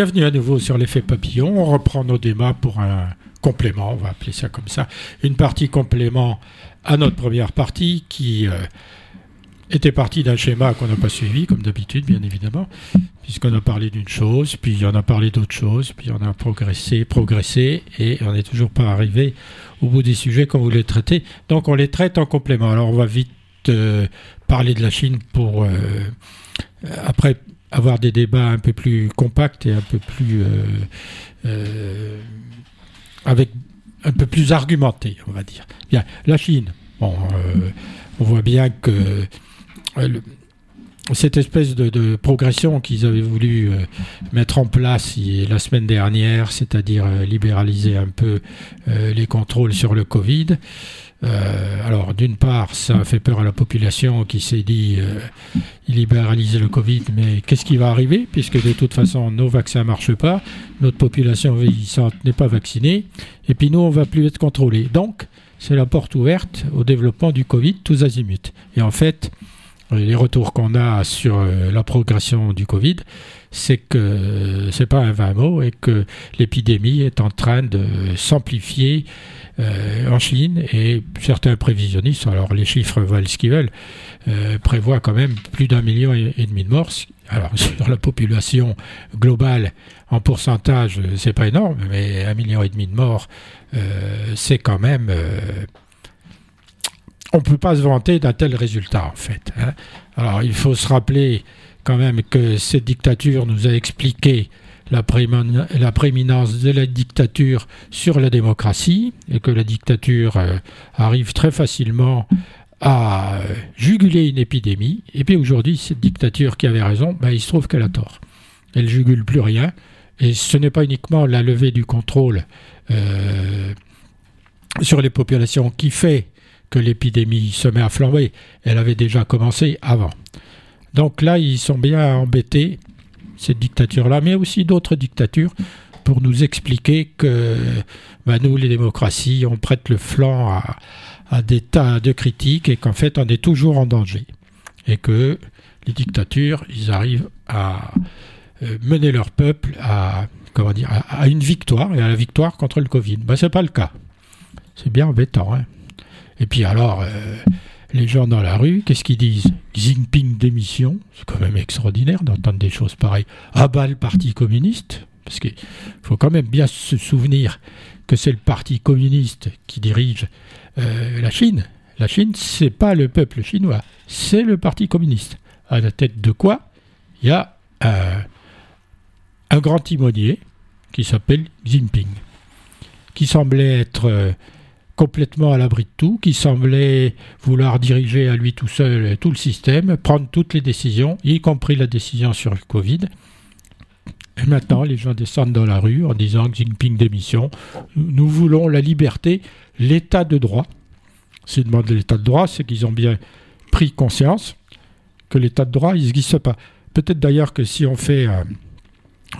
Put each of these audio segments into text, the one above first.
Bienvenue à nouveau sur l'effet papillon. On reprend nos débats pour un complément, on va appeler ça comme ça. Une partie complément à notre première partie qui euh, était partie d'un schéma qu'on n'a pas suivi, comme d'habitude, bien évidemment, puisqu'on a parlé d'une chose, puis on a parlé d'autre chose, puis on a progressé, progressé, et on n'est toujours pas arrivé au bout des sujets qu'on voulait traiter. Donc on les traite en complément. Alors on va vite euh, parler de la Chine pour euh, après avoir des débats un peu plus compacts et un peu plus euh, euh, avec un peu plus argumentés, on va dire. Bien, la Chine. Bon, euh, on voit bien que cette espèce de, progression qu'ils avaient voulu mettre en place la semaine dernière, c'est-à-dire libéraliser un peu les contrôles sur le Covid, euh, alors, d'une part, ça fait peur à la population qui s'est dit euh, libéraliser le Covid, mais qu'est-ce qui va arriver? Puisque de toute façon, nos vaccins ne marchent pas, notre population vieillissante n'est pas vaccinée, et puis nous, on ne va plus être contrôlés. Donc, c'est la porte ouverte au développement du Covid, tous azimuts. Et en fait, les retours qu'on a sur euh, la progression du Covid, c'est que c'est pas un vain mot et que l'épidémie est en train de s'amplifier euh, en Chine et certains prévisionnistes, alors les chiffres valent ce qu'ils veulent, euh, prévoient quand même plus d'un million et, demi de morts. Alors sur la population globale, en pourcentage, c'est pas énorme, mais un million et demi de morts, euh, c'est quand même on ne peut pas se vanter d'un tel résultat, en fait. Hein. Alors, il faut se rappeler quand même que cette dictature nous a expliqué la, prééminence de la dictature sur la démocratie et que la dictature euh, arrive très facilement à euh, juguler une épidémie. Et puis aujourd'hui, cette dictature qui avait raison, ben, il se trouve qu'elle a tort. Elle jugule plus rien. Et ce n'est pas uniquement la levée du contrôle euh, sur les populations qui fait que l'épidémie se met à flamber. Elle avait déjà commencé avant. Donc là, ils sont bien embêtés, cette dictature-là, mais aussi d'autres dictatures, pour nous expliquer que bah, nous, les démocraties, on prête le flanc à, des tas de critiques et qu'en fait, on est toujours en danger. Et que les dictatures, ils arrivent à euh, mener leur peuple à, comment dire, à, une victoire et à la victoire contre le Covid. Ben, Ce n'est pas le cas. C'est bien embêtant. Hein et puis alors, euh, les gens dans la rue, qu'est-ce qu'ils disent? Jinping démission, c'est quand même extraordinaire d'entendre des choses pareilles. Ah bah le Parti communiste, parce qu'il faut quand même bien se souvenir que c'est le Parti communiste qui dirige euh, la Chine. La Chine, c'est pas le peuple chinois, c'est le Parti communiste. À la tête de quoi? Il y a un grand timonier qui s'appelle Jinping, qui semblait être euh, complètement à l'abri de tout, qui semblait vouloir diriger à lui tout seul tout le système, prendre toutes les décisions, y compris la décision sur le Covid. Et maintenant, les gens descendent dans la rue en disant que Jinping démission. Nous voulons la liberté, l'état de droit. S'ils demandent l'état de droit, c'est qu'ils ont bien pris conscience que l'état de droit, il ne se pas. Peut-être d'ailleurs que si on fait euh,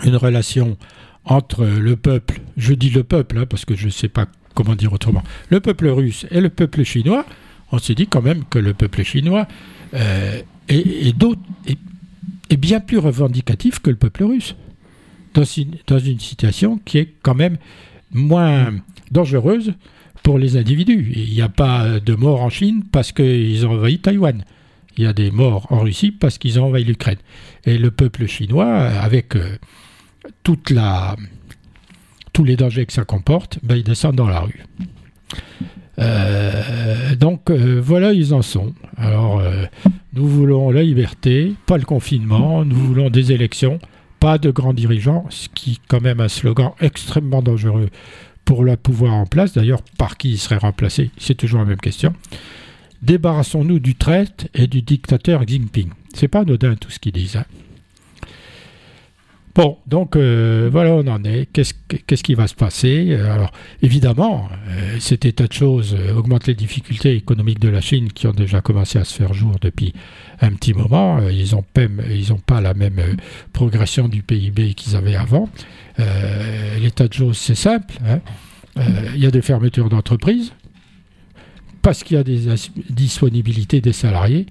une relation entre le peuple, je dis le peuple, hein, parce que je ne sais pas comment dire autrement, le peuple russe et le peuple chinois, on s'est dit quand même que le peuple chinois euh, est, bien plus revendicatif que le peuple russe, dans une, situation qui est quand même moins dangereuse pour les individus. Il n'y a pas de morts en Chine parce qu'ils ont envahi Taïwan. Il y a des morts en Russie parce qu'ils ont envahi l'Ukraine. Et le peuple chinois, avec euh, toute la, tous les dangers que ça comporte, ben, ils descendent dans la rue. Euh, donc euh, voilà, ils en sont. Alors, euh, nous voulons la liberté, pas le confinement, nous voulons des élections, pas de grands dirigeants, ce qui est quand même un slogan extrêmement dangereux pour le pouvoir en place. D'ailleurs, par qui il serait remplacé C'est toujours la même question. Débarrassons-nous du traite et du dictateur Xi Jinping. C'est pas anodin tout ce qu'ils disent. Hein. Bon, donc euh, voilà, on en est. Qu'est-ce qui va se passer? Euh, Alors, évidemment, euh, cet état de choses augmente les difficultés économiques de la Chine qui ont déjà commencé à se faire jour depuis un petit moment. ils n'ont pas la même progression du PIB qu'ils avaient avant. L'état de choses, c'est simple. Hein. Il y a des fermetures d'entreprises parce qu'il y a des disponibilités des salariés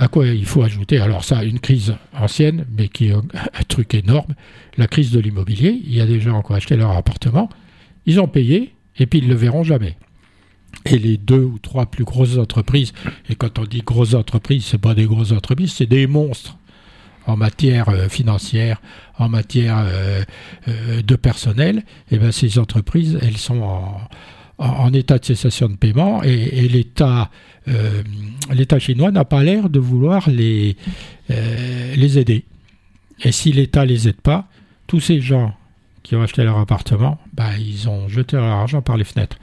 À quoi il faut ajouter Alors ça, une crise ancienne, mais qui est un truc énorme, la crise de l'immobilier. Il y a des gens qui ont acheté leur appartement, ils ont payé, et puis ils ne le verront jamais. Et les deux ou trois plus grosses entreprises, et quand on dit grosses entreprises, c'est pas des grosses entreprises, c'est des monstres en matière euh, financière, en matière euh, euh, de personnel, et bien ces entreprises, elles sont en, état de cessation de paiement et, l'État l'État chinois n'a pas l'air de vouloir les, les aider. Et si l'État les aide pas, tous ces gens qui ont acheté leur appartement, bah, ils ont jeté leur argent par les fenêtres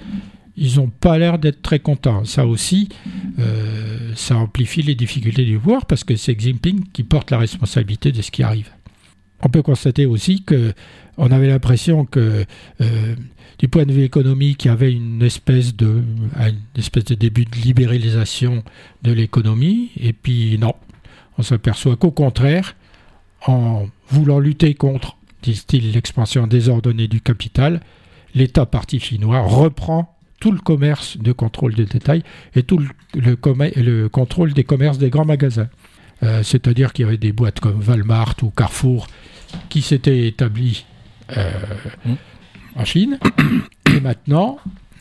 ils n'ont pas l'air d'être très contents. Ça aussi, euh, ça amplifie les difficultés du pouvoir parce que c'est Xi Jinping qui porte la responsabilité de ce qui arrive. On peut constater aussi que on avait l'impression que euh, du point de vue économique, il y avait une espèce de, une espèce de début de libéralisation de l'économie, et puis non, on s'aperçoit qu'au contraire, en voulant lutter contre, disent-ils, l'expansion désordonnée du capital, l'État parti chinois reprend tout le commerce de contrôle de détail et tout le, le, contrôle des commerces des grands magasins. Euh, c'est-à-dire qu'il y avait des boîtes comme Walmart ou Carrefour qui s'étaient établies euh, en Chine. Et maintenant,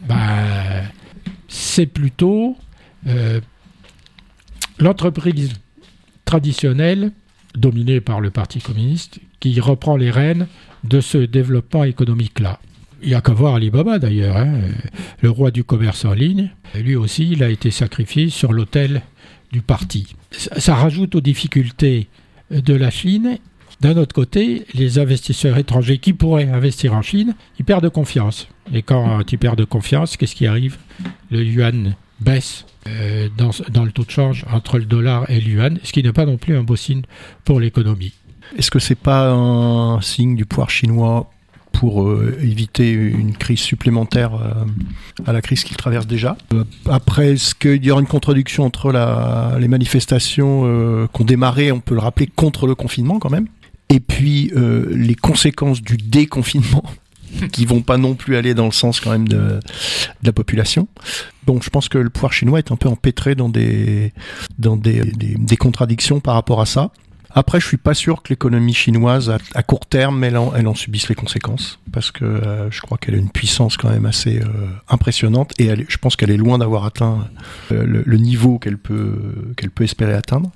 bah, c'est plutôt euh, l'entreprise traditionnelle, dominée par le Parti communiste, qui reprend les rênes de ce développement économique-là. Il n'y a qu'à voir Alibaba d'ailleurs, hein. le roi du commerce en ligne. Lui aussi, il a été sacrifié sur l'autel du parti. Ça rajoute aux difficultés de la Chine. D'un autre côté, les investisseurs étrangers qui pourraient investir en Chine, ils perdent confiance. Et quand ils perdent confiance, qu'est-ce qui arrive? Le yuan baisse euh, dans, dans, le taux de change entre le dollar et le yuan, ce qui n'est pas non plus un beau signe pour l'économie. Est-ce que c'est pas un signe du pouvoir chinois pour euh, éviter une crise supplémentaire euh, à la crise qu'il traverse déjà? Après, est-ce qu'il y aura une contradiction entre la, les manifestations qui ont démarré, on peut le rappeler, contre le confinement quand même, et puis les conséquences du déconfinement qui vont pas non plus aller dans le sens quand même de, de, la population. Donc je pense que le pouvoir chinois est un peu empêtré dans des dans des, des, des contradictions par rapport à ça. Après, je suis pas sûr que l'économie chinoise, à, court terme, elle en, elle en, subisse les conséquences, parce que euh, je crois qu'elle a une puissance quand même assez euh, impressionnante, et elle, je pense qu'elle est loin d'avoir atteint euh, le, niveau qu'elle peut, qu'elle peut espérer atteindre.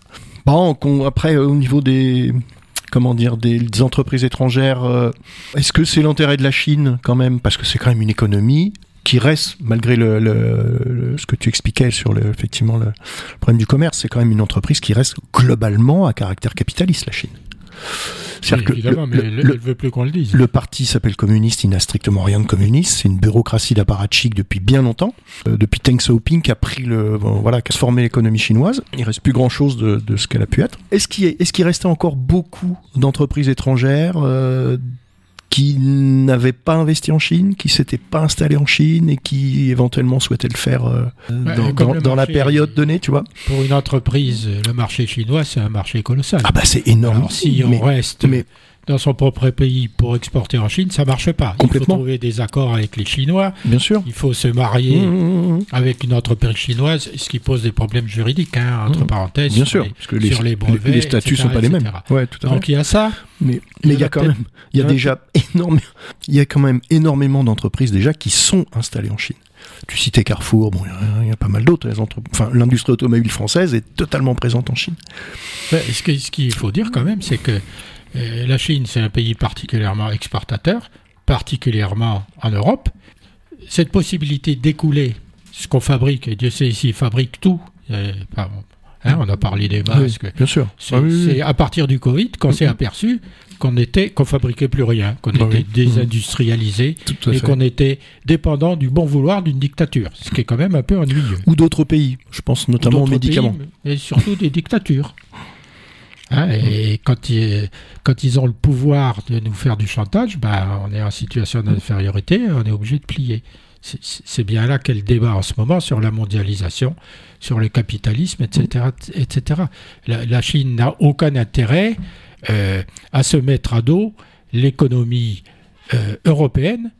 Bon, après, au niveau des, comment dire, des, entreprises étrangères, est-ce que c'est l'intérêt de la Chine quand même, parce que c'est quand même une économie qui reste, malgré le, ce que tu expliquais sur le, effectivement le, problème du commerce, c'est quand même une entreprise qui reste globalement à caractère capitaliste, la Chine. Oui, que évidemment, mais elle, ne veut plus qu'on le dise. Le parti s'appelle communiste, il n'a strictement rien de communiste. C'est une bureaucratie d'apparatchik depuis bien longtemps. Euh, depuis Deng Xiaoping qui a pris le, voilà, qui a formé l'économie chinoise. Il reste plus grand chose de, de ce qu'elle a pu être. Est-ce qu'il est, qu restait encore beaucoup d'entreprises étrangères, euh, qui n'avaient pas investi en Chine, qui s'étaient pas installés en Chine et qui éventuellement souhaitaient le faire euh, dans, la période donnée, tu vois. Pour une entreprise, le marché chinois, c'est un marché colossal. Ah bah c'est énorme. Alors, si on reste mais, dans son propre pays pour exporter en Chine, ça marche pas. Il faut trouver des accords avec les Chinois. Bien sûr. Il faut se marier mmh, mmh, mmh, avec une entreprise chinoise, ce qui pose des problèmes juridiques, hein, entre parenthèses. Bien sûr, parce que les, sur les brevets, les statuts ne sont pas les mêmes. Ouais, tout à Donc il y a ça. Mais il y, a quand même, il y a déjà énormément, il y a quand même énormément d'entreprises déjà qui sont installées en Chine. Tu citais Carrefour, bon, il y, a pas mal d'autres. Enfin, l'industrie automobile française est totalement présente en Chine. ce qu'il faut dire quand même, c'est que la Chine, c'est un pays particulièrement exportateur, particulièrement en Europe. Cette possibilité d'écouler ce qu'on fabrique, et Dieu sait ici, fabrique tout. Euh, hein, on a parlé des masques. bien sûr. C'est ah à partir du Covid qu'on s'est aperçu qu'on était qu'on fabriquait plus rien, qu'on bah était désindustrialisé et qu'on était dépendant du bon vouloir d'une dictature, ce qui est quand même un peu ennuyeux. Ou d'autres pays, je pense notamment aux médicaments. et surtout des dictatures. Hein, et quand ils, quand ils ont le pouvoir de nous faire du chantage, ben, on est en situation d'infériorité, on est obligé de plier. C'est bien là qu'est le débat en ce moment sur la mondialisation, sur le capitalisme, etc. etc. La, Chine n'a aucun intérêt euh, à se mettre à dos l'économie euh, européenne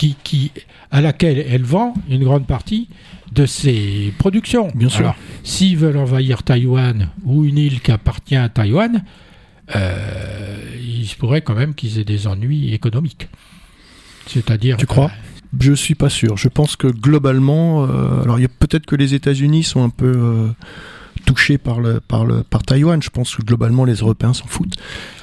qui, qui, à laquelle elle vend une grande partie de ses productions. Bien sûr. Alors, s'ils veulent envahir Taïwan ou une île qui appartient à Taïwan, euh, il se pourrait quand même qu'ils aient des ennuis économiques. C'est-à-dire. Tu crois? Je suis pas sûr. Je pense que globalement, euh, alors il y a peut-être que les États-Unis sont un peu euh, touchés par le par le par Taïwan. Je pense que globalement les Européens s'en foutent.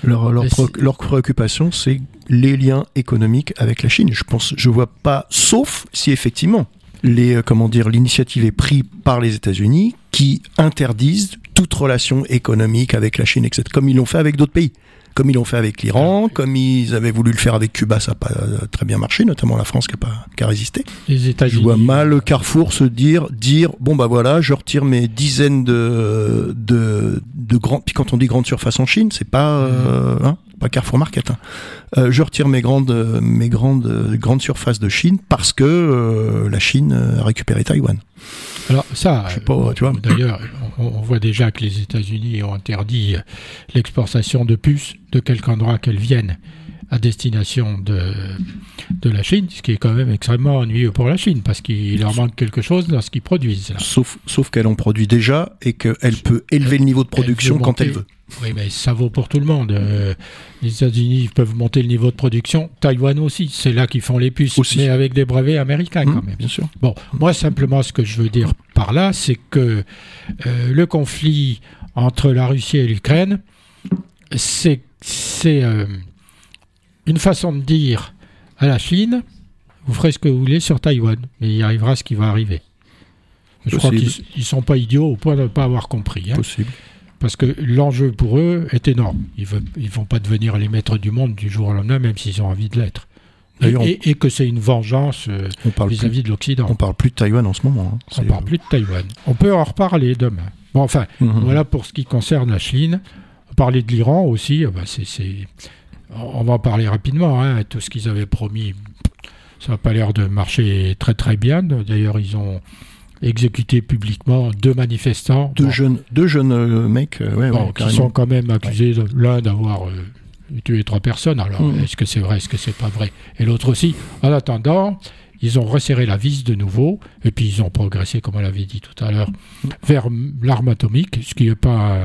Leur leur, pré- préoccupation c'est les liens économiques avec la Chine. Je pense, je vois pas, sauf si effectivement les euh, comment dire l'initiative est prise par les États-Unis qui interdisent toute relation économique avec la Chine, etc. Comme ils l'ont fait avec d'autres pays. Comme ils l'ont fait avec l'Iran, comme ils avaient voulu le faire avec Cuba, ça n'a pas euh, très bien marché, notamment la France qui a, pas, qui a résisté. Les Je États-Unis. vois mal Carrefour se dire, dire bon bah voilà, je retire mes dizaines de de, de grands. Puis quand on dit grande surface en Chine, c'est pas euh, hein, pas Carrefour Market. hein. Euh, je retire mes grandes mes grandes grandes surfaces de Chine parce que euh, la Chine a récupéré Taïwan. Alors ça, Je sais pas, tu vois. D'ailleurs, on, on voit déjà que les États-Unis ont interdit euh, l'exportation de puces de quelque endroit qu'elles viennent à destination de, de la Chine, ce qui est quand même extrêmement ennuyeux pour la Chine, parce qu'il leur manque quelque chose dans ce qu'ils produisent. là. Sauf sauf qu'elle en produit déjà et qu'elle peut élever le niveau de production Elle quand elle veut. Oui, mais ça vaut pour tout le monde. Euh, les États-Unis peuvent monter le niveau de production, Taïwan aussi, c'est là qu'ils font les puces, Aussi. mais avec des brevets américains quand Hum, même. bien sûr. Bon, moi simplement ce que je veux dire par là, c'est que euh, le conflit entre la Russie et l'Ukraine, c'est euh, une façon de dire à la Chine, vous ferez ce que vous voulez sur Taïwan, mais il arrivera ce qui va arriver. Je crois qu'ils ils sont pas idiots au point de ne pas avoir compris. hein. Possible. Parce que l'enjeu pour eux est énorme. Ils ne vont pas devenir les maîtres du monde du jour au lendemain, même s'ils ont envie de l'être. Et, D'ailleurs, on- et- et que c'est une vengeance euh, vis-à-vis de l'Occident. on parle plus de Taïwan en ce moment. hein. On ne parle plus de Taïwan. On peut en reparler demain. Bon, enfin, Mhm. voilà pour ce qui concerne la Chine. On parlait de l'Iran aussi. euh, bah, c'est- On va en parler rapidement. hein. Tout ce qu'ils avaient promis, ça n'a pas l'air de marcher très très bien. D'ailleurs, ils ont exécuté publiquement deux manifestants. Deux Bon, jeunes, deux jeunes euh, mecs, euh, ouais, bon, ouais, qui sont quand même accusés l'un d'avoir euh, tué trois personnes. Alors, Mhm. est-ce que c'est vrai, est-ce que c'est pas vrai? Et l'autre aussi. En attendant, ils ont resserré la vis de nouveau, et puis ils ont progressé, comme on l'avait dit tout à l'heure, vers l'arme atomique, ce qui n'est pas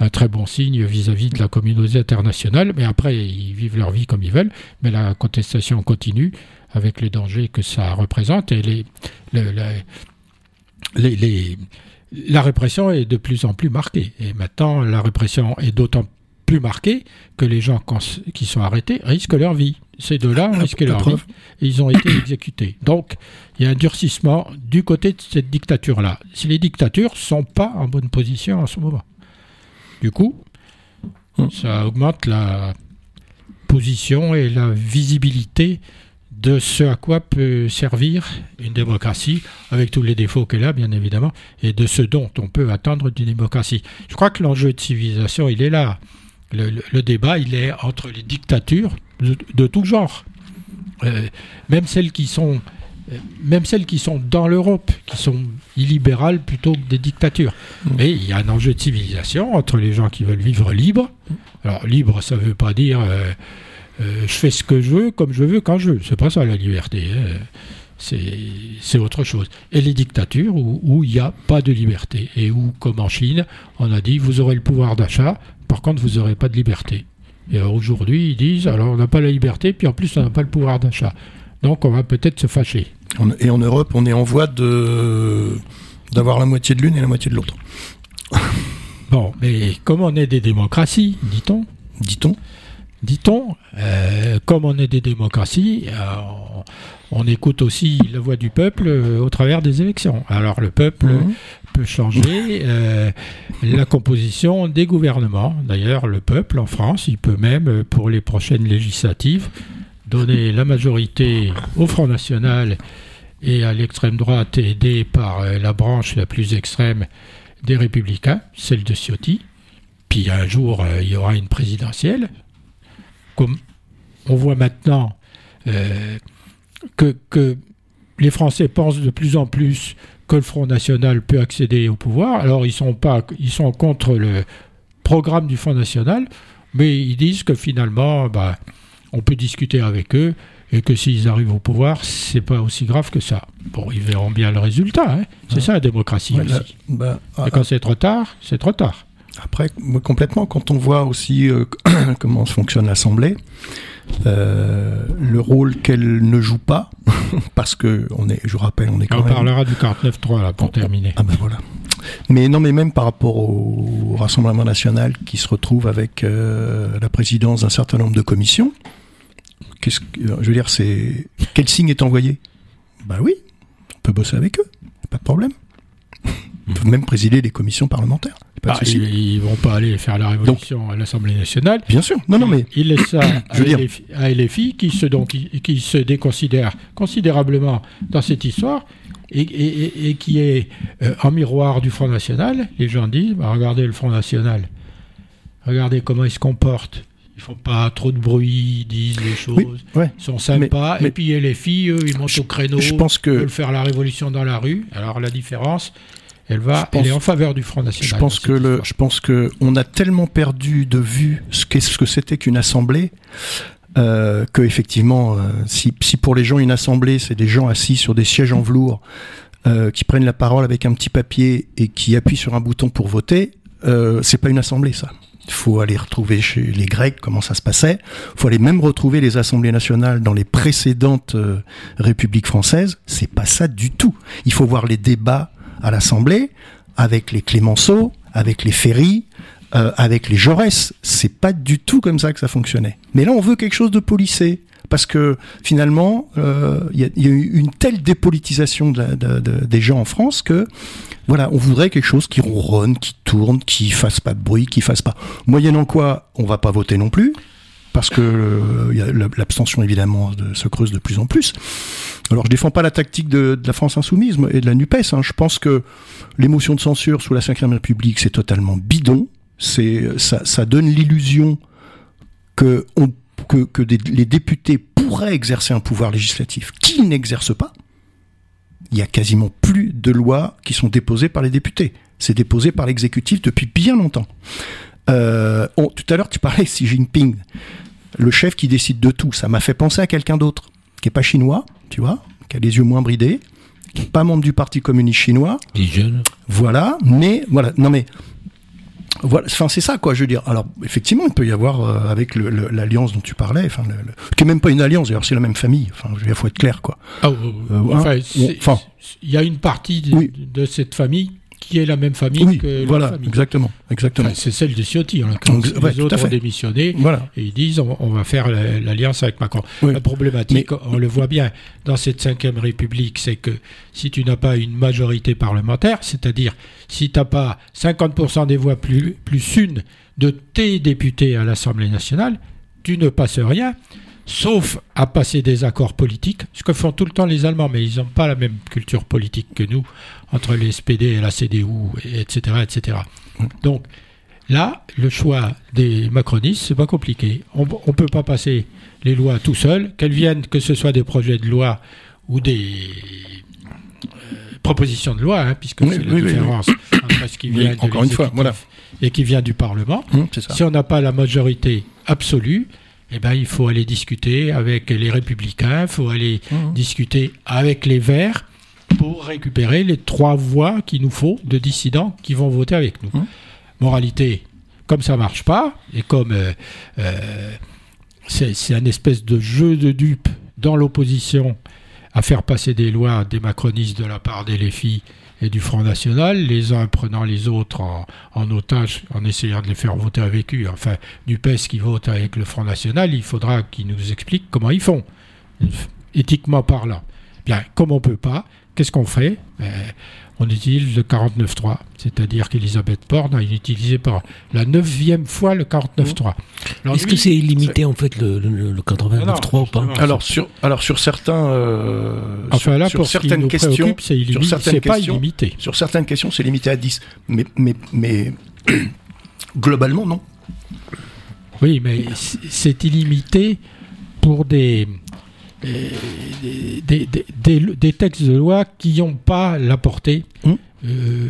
un, un très bon signe vis-à-vis de la communauté internationale. Mais après, ils vivent leur vie comme ils veulent, mais la contestation continue avec les dangers que ça représente et les, les- les- la répression est de plus en plus marquée. Et maintenant, la répression est d'autant plus marquée que les gens qui sont arrêtés risquent leur vie. Ces deux-là ont La- risqué leur preuve. vie et ils ont été exécutés. Donc, il y a un durcissement du côté de cette dictature-là. Si les dictatures ne sont pas en bonne position en ce moment. Du coup, Hmm. ça augmente la position et la visibilité de ce à quoi peut servir une démocratie, avec tous les défauts qu'elle a, bien évidemment, et de ce dont on peut attendre d'une démocratie. Je crois que l'enjeu de civilisation, il est là. Le, le- le débat, il est entre les dictatures de, de tout genre. Euh, même celles qui sont euh, même celles qui sont dans l'Europe, qui sont illibérales plutôt que des dictatures. Mm. Mais il y a un enjeu de civilisation entre les gens qui veulent vivre libre. Alors libre, ça ne veut pas dire euh, je fais ce que je veux, comme je veux, quand je veux. C'est pas ça la liberté. hein. C'est autre chose. Et les dictatures où il n'y a pas de liberté et où, comme en Chine, on a dit vous aurez le pouvoir d'achat, par contre vous n'aurez pas de liberté. Et aujourd'hui, ils disent alors on n'a pas la liberté, puis en plus on n'a pas le pouvoir d'achat. Donc on va peut-être se fâcher. Et en Europe, on est en voie de d'avoir la moitié de l'une et la moitié de l'autre. Bon, mais comme on est des démocraties, dit-on, Dit-on dit-on, euh, comme on est des démocraties, euh, on, on écoute aussi la voix du peuple euh, au travers des élections. Alors le peuple Mhm. peut changer la composition des gouvernements. D'ailleurs, le peuple en France, il peut même, pour les prochaines législatives, donner la majorité au Front National et à l'extrême droite, aidée par la branche la plus extrême des Républicains, celle de Ciotti. Puis un jour, il y aura une présidentielle. Comme on voit maintenant euh, que, que les Français pensent de plus en plus que le Front National peut accéder au pouvoir. Alors ils sont pas, ils sont contre le programme du Front National, mais ils disent que finalement, bah, on peut discuter avec eux et que s'ils arrivent au pouvoir, c'est pas aussi grave que ça. Bon, ils verront bien le résultat. Hein. C'est ça la démocratie Ouais, aussi. là, bah, et quand c'est trop tard, c'est trop tard. Après, complètement, quand on voit aussi euh, comment fonctionne l'Assemblée, euh, le rôle qu'elle ne joue pas, parce que on est, je vous rappelle, on est quand On même. parlera du 49.3 là pour terminer. Ah ben voilà. Mais non, mais même par rapport au Rassemblement national qui se retrouve avec euh, la présidence d'un certain nombre de commissions, qu'est-ce que, je veux dire, c'est quel signe est envoyé? Bah oui, on peut bosser avec eux, pas de problème. Ils peuvent même présider les commissions parlementaires. Pas de souci. ils, ils vont pas aller faire la révolution à l'Assemblée nationale. Bien sûr. Non, non, mais Il laisse ça à, LFI, à LFI, qui se, donc, qui, qui se déconsidère considérablement dans cette histoire et, et- et- et qui est euh, en miroir du Front National. Les gens disent bah, regardez le Front National, regardez comment ils se comportent. Ils font pas trop de bruit, ils disent les choses, oui, ouais. ils sont sympas. Mais- mais- et puis LFI, eux, ils montent Je- au créneau, Je pense ils que veulent faire la révolution dans la rue. Alors la différence, elle va, pense- elle est en faveur du Front National. Je pense que le, je pense que on a tellement perdu de vue ce que c'était qu'une assemblée. Euh, que effectivement, euh, si, si pour les gens une assemblée, c'est des gens assis sur des sièges en velours euh, qui prennent la parole avec un petit papier et qui appuient sur un bouton pour voter, euh, c'est pas une assemblée ça. Il faut aller retrouver chez les Grecs comment ça se passait. Il faut aller même retrouver les assemblées nationales dans les précédentes républiques françaises. C'est pas ça du tout. Il faut voir les débats à l'Assemblée avec les Clémenceau, avec les Ferry, euh, avec les Jaurès. C'est pas du tout comme ça que ça fonctionnait. Mais là, on veut quelque chose de policé. Parce que finalement, euh, il y, a, il y a eu une telle dépolitisation des gens en France que voilà, on voudrait quelque chose qui ronronne, qui tourne, qui fasse pas de bruit, qui fasse pas. Moyennant quoi, on va pas voter non plus, parce que euh, l'abstention évidemment de- se creuse de plus en plus. Alors je défends pas la tactique de, la France insoumise et de la Nupes. hein. Je pense que l'émotion de censure sous la Ve République c'est totalement bidon. C'est ça, donne l'illusion que, les députés pourraient exercer un pouvoir législatif qu'ils n'exercent pas. Il y a quasiment plus de lois qui sont déposées par les députés. C'est déposé par l'exécutif depuis bien longtemps. Euh, tout à l'heure, tu parlais Xi Jinping, le chef qui décide de tout. Ça m'a fait penser à quelqu'un d'autre, qui est pas chinois, tu vois, qui a les yeux moins bridés, qui est pas membre du Parti communiste chinois, voilà, mais voilà, non mais voilà, enfin c'est ça quoi, je veux dire. Alors effectivement, il peut y avoir euh, avec l'alliance dont tu parlais, enfin, le, le- qui est même pas une alliance, d'ailleurs, c'est la même famille. Enfin, je veux dire, faut être clair quoi. Ah, euh, Euh, enfin, hein, enfin. il y a une partie de, Oui. de cette famille qui est la même famille Oui, que voilà, famille. exactement, exactement. Enfin, c'est celle de Ciotti. Donc, ouais, Les autres ont démissionné Voilà. et ils disent on, on va faire la- l'alliance avec Macron. Oui. La problématique, on le voit bien dans cette cinquième République, c'est que si tu n'as pas une majorité parlementaire, c'est-à-dire si tu n'as pas 50% des voix plus, plus une de tes députés à l'Assemblée nationale, tu ne passes rien, sauf à passer des accords politiques, ce que font tout le temps les Allemands, mais ils n'ont pas la même culture politique que nous, entre les SPD et la CDU, et etc. etc. Donc, Là, le choix des macronistes, c'est pas compliqué. On ne peut pas passer les lois tout seul, qu'elles viennent, que ce soit des projets de loi ou des euh, propositions de loi, hein, puisque Oui, c'est la oui, oui, différence entre ce qui vient de encore une fois, voilà. et qui vient du Parlement. Hum, ça. Si on n'a pas la majorité absolue, eh ben, il faut aller discuter avec les républicains, il faut aller Hum. discuter avec les Verts pour récupérer les trois voix qu'il nous faut de dissidents qui vont voter avec nous. Hum. Moralité, comme ça marche pas, et comme euh, euh, c'est c'est un espèce de jeu de dupes dans l'opposition à faire passer des lois des macronistes de la part des LFI et du Front National, les uns prenant les autres en, otage, en essayant de les faire voter avec eux. Enfin, du PES qui vote avec le Front National, il faudra qu'ils nous expliquent comment ils font, éthiquement parlant. Bien, comme on peut pas, qu'est-ce qu'on fait? Ben, On utilise le 49.3, c'est-à-dire qu'Elisabeth Borne a utilisé par la neuvième fois le 49.3. Alors, Est-ce que c'est illimité en fait le, le, le 89.3 ou pas. Alors sur, alors sur certains, euh, Enfin là, sur, pour sur ce qui certaines nous questions, c'est illimi- pas illimité. sur certaines questions, c'est limité à 10. Mais, mais, mais globalement, non. Oui, mais c'est illimité pour des, des, des- textes de loi qui n'ont pas la portée Hum. euh,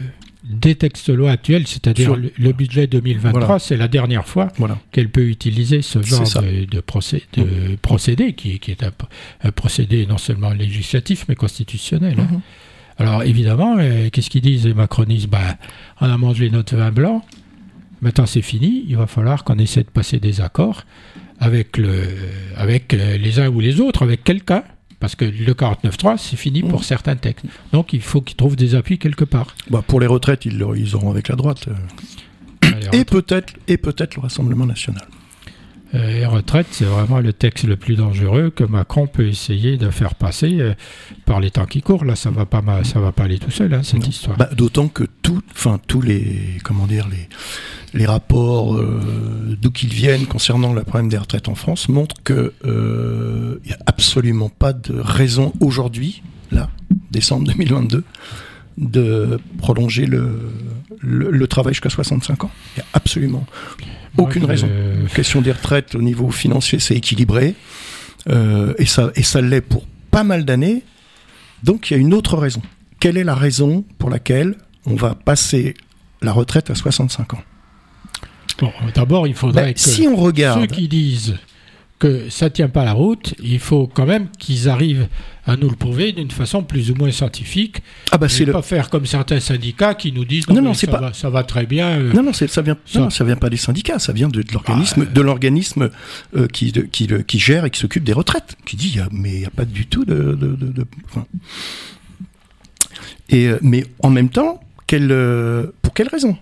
des textes de loi actuels, c'est-à-dire le, budget 2023, c'est la dernière fois qu'elle peut utiliser ce genre de, mm. procédé, qui, est un, procédé non seulement législatif, mais constitutionnel. Hein. Mm-hmm. Alors évidemment, euh, qu'est-ce qu'ils disent les macronistes? Ben, On a mangé notre vin blanc, maintenant c'est fini, il va falloir qu'on essaie de passer des accords avec, le, avec euh, les uns ou les autres, avec quelqu'un parce que le 49.3, c'est fini pour mmh. certains textes. Donc il faut qu'ils trouvent des appuis quelque part. Bah, pour les retraites, ils, ils auront avec la droite. et peut-être et peut-être le Rassemblement national. Euh, les retraites, c'est vraiment le texte le plus dangereux que Macron peut essayer de faire passer euh, par les temps qui courent. Là, ça va pas, ça va pas aller tout seul, hein, cette histoire. Bah, d'autant que tout, enfin tous les, comment dire, les, les rapports euh, d'où qu'ils viennent concernant le problème des retraites en France montrent que il n'y a absolument pas de raison aujourd'hui, là, décembre 2022, de prolonger le, le, travail jusqu'à 65 ans. Il n'y a absolument aucune raison. La question des retraites au niveau financier, c'est équilibré. Euh, et ça, et ça l'est pour pas mal d'années. Donc il y a une autre raison. Quelle est la raison pour laquelle on va passer la retraite à 65 ans? Bon, d'abord, il faudrait ben, que si on regarde... ceux qui disent que ça tient pas la route, il faut quand même qu'ils arrivent à nous le prouver d'une façon plus ou moins scientifique. Ah bah c'est pas faire comme certains syndicats qui nous disent non, non, ça, pas... va, ça va très bien. Euh, non non, ça vient ça... ça vient pas des syndicats, ça vient de, l'organisme ah, de l'organisme euh, qui, qui, qui gère et qui s'occupe des retraites, qui dit mais il n'y a pas du tout de, de, et euh, mais en même temps, quelle, pour quelle raison?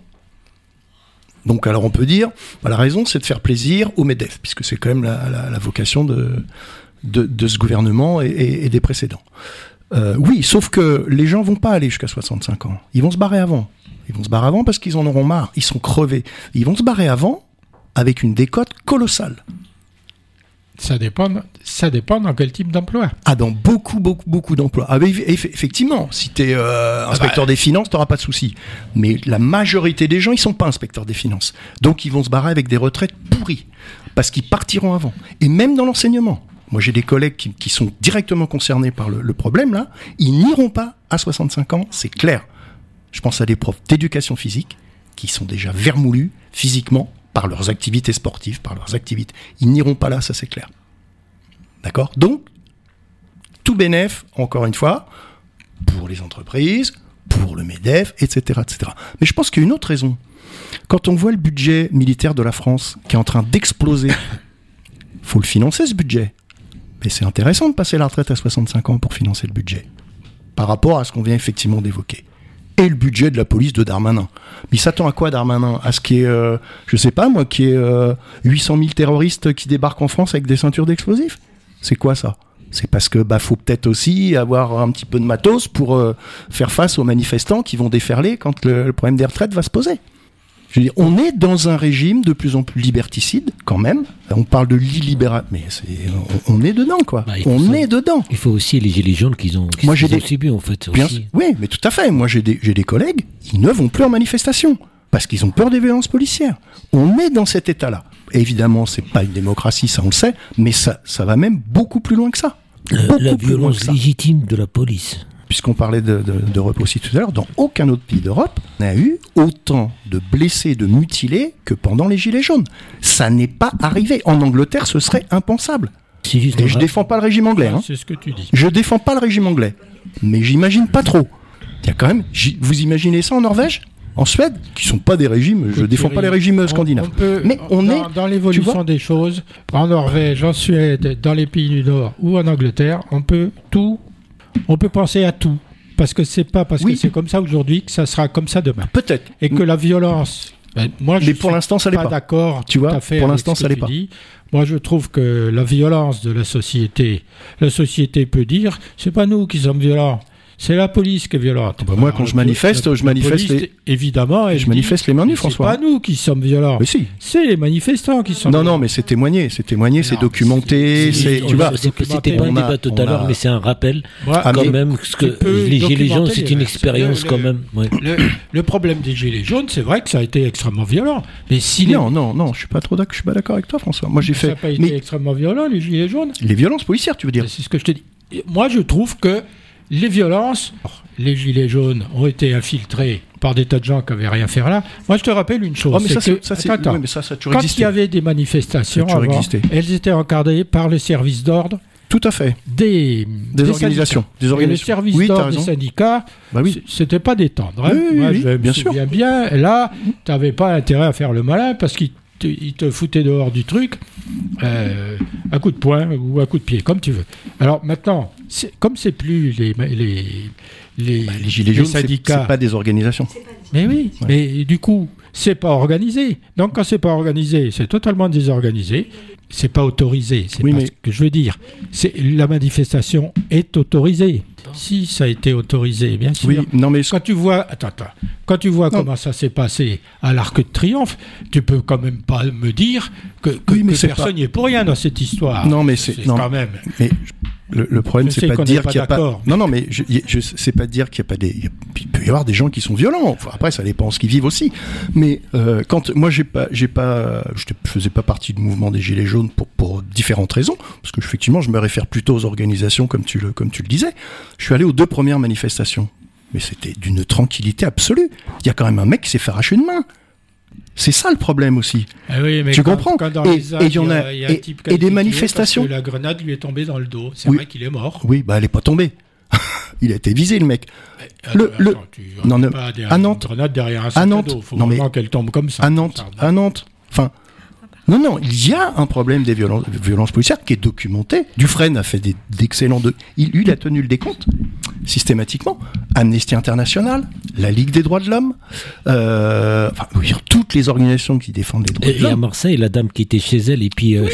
Donc, alors on peut dire, bah, la raison, c'est de faire plaisir aux MEDEF, puisque c'est quand même la, vocation de, de, ce gouvernement et, des précédents. Euh, oui, sauf que les gens vont pas aller jusqu'à 65 ans. Ils vont se barrer avant. Ils vont se barrer avant parce qu'ils en auront marre. Ils sont crevés. Ils vont se barrer avant avec une décote colossale. Ça dépend, ça dépend dans quel type d'emploi. Ah, dans beaucoup, beaucoup, beaucoup d'emplois. Ah, effectivement, si tu es euh, inspecteur ah bah. des finances, tu n'auras pas de souci. Mais la majorité des gens, ils sont pas inspecteurs des finances. Donc, ils vont se barrer avec des retraites pourries. Parce qu'ils partiront avant. Et même dans l'enseignement. Moi, j'ai des collègues qui, sont directement concernés par le, le problème, là. Ils n'iront pas à 65 ans, c'est clair. Je pense à des profs d'éducation physique qui sont déjà vermoulus physiquement par leurs activités sportives, par leurs activités. Ils n'iront pas là, ça c'est clair. D'accord? Donc, tout bénéf, encore une fois, pour les entreprises, pour le MEDEF, etc., etc. Mais je pense qu'il y a une autre raison. Quand on voit le budget militaire de la France qui est en train d'exploser, faut le financer ce budget. Mais c'est intéressant de passer la retraite à 65 ans pour financer le budget, par rapport à ce qu'on vient effectivement d'évoquer et le budget de la police de Darmanin. Mais il s'attend à quoi Darmanin? À ce qui est, euh, je sais pas moi, qui est euh, 800 000 terroristes qui débarquent en France avec des ceintures d'explosifs? C'est quoi ça? C'est parce que bah faut peut-être aussi avoir un petit peu de matos pour euh, faire face aux manifestants qui vont déferler quand le problème des retraites va se poser on est dans un régime de plus en plus liberticide, quand même. On parle de l'illibéral, mais on, est dedans, quoi. Bah, on est dedans. Il faut aussi les gilets jaunes qu'ils ont, Moi, j'ai des... subi, en fait. Oui, mais tout à fait. Moi, j'ai des, des collègues, ils ne vont plus en manifestation parce qu'ils ont peur des violences policières. On est dans cet état-là. Évidemment, c'est pas une démocratie, ça on le sait, mais ça, ça va même beaucoup plus loin que ça. la violence légitime de la police puisqu'on parlait d'Europe aussi tout à l'heure, dans aucun autre pays d'Europe n'a eu autant de blessés, de mutilés que pendant les Gilets jaunes. Ça n'est pas arrivé. En Angleterre, ce serait impensable. Et je défends pas le régime anglais. Hein. C'est ce que tu dis. Je défends pas le régime anglais. Mais j'imagine pas trop. Il y a quand même. Vous imaginez ça en Norvège en Suède, qui sont pas des régimes, je défends pas les régimes scandinaves. mais on est dans l'évolution des choses. En Norvège, en Suède, dans les pays du Nord ou en Angleterre, on peut tout on peut penser à tout. Parce que c'est pas parce que c'est comme ça aujourd'hui que ça sera comme ça demain. Peut-être. Et que la violence. Ben, moi, je Mais pour l'instant, ça n'est pas. D'accord. Tu vois. pour l'instant, ça l'est pas. Moi, je trouve que la violence de la société, la société peut dire, c'est pas nous qui sommes violents. C'est la police qui est violente. Bah, moi, quand je manifeste, je manifeste les... évidemment. Et je manifeste les mains François. C'est pas nous qui sommes violents. Mais si. C'est les manifestants qui sont. Non, non, mais c'est témoigné, c'est témoigné, c'est documenté, c'est. Tu vois. C'était pas un débat tout à l'heure, mais c'est un rappel quand même que les gilets jaunes, c'est une expérience quand même. Le problème des gilets jaunes, c'est vrai que ça a été extrêmement violent. Mais si non, non, non, je suis pas trop d'accord. Je suis pas d'accord avec toi, François. Moi, j'ai fait. Ça n'a pas été extrêmement violent les gilets jaunes. Les violences policières, tu veux dire C'est ce que je te dis. Moi, je trouve que les violences, les gilets jaunes ont été infiltrés par des tas de gens qui n'avaient rien à faire là. Moi, je te rappelle une chose. mais ça, quand il y avait des manifestations, elles étaient encadrées par le service d'ordre. Tout à fait. Des, des, organisations. Des organisations. Et le service d'ordre des syndicats, bah oui. c'était pas détendre. Hein. Moi, je bien sûr. bien bien. Là, tu n'avais pas intérêt à faire le malin parce qu'ils te, foutaient dehors du truc euh, à coup de poing ou à coup de pied, comme tu veux. Alors maintenant, comme c'est plus les, les, les, bah, les gilets jaunes, syndicats. C'est pas des organisations. Mais oui, mais du coup, c'est pas organisé. Donc quand c'est pas organisé, c'est totalement désorganisé. C'est pas autorisé. C'est pas ce que je veux dire. C'est la manifestation est autorisée. Si ça a été autorisé, bien sûr. Oui, non mais quand tu vois, attends, attends, quand tu vois comment ça s'est passé à l'Arc de Triomphe, tu peux quand même pas me dire que, personne n'y est pour rien dans cette histoire. Non, mais c'est quand même. Mais le, problème, c'est pas de dire qu'il n'y a pas. Non, non, mais je, je sais pas de dire qu'il y a pas des. Il peut y avoir des gens qui sont violents. après, ça dépend ce qu'ils vivent aussi. Mais euh, quand moi, j'ai pas, j'ai pas, je faisais pas partie du mouvement des gilets jaunes pour, pour différentes raisons, parce que effectivement, je me réfère plutôt aux organisations comme tu le, comme tu le disais. Je suis allé aux deux premières manifestations, mais c'était d'une tranquillité absolue. Il y a quand même un mec qui s'est fait arracher une main. C'est ça le problème aussi. Ah tu comprends Et il y en a, et, des manifestations. la grenade lui est tombée dans le dos. C'est vrai qu'il est mort. Oui, bah elle n'est pas tombée. il a été visé le mec. le, le... non, non, à Nantes, grenade derrière un sac à Nantes, faut non, vraiment qu'elle tombe comme ça. À Nantes, à Nantes. Enfin, non, non, il y a un problème des violences, violences policières qui est documenté. Dufresne a fait d'excellents... De, il, il a tenu le décompte, systématiquement. Amnesty International, la Ligue des droits de l'homme, euh, enfin, toutes les organisations qui défendent les droits de l'homme. Et à Marseille, la dame qui était chez elle et puis... Euh,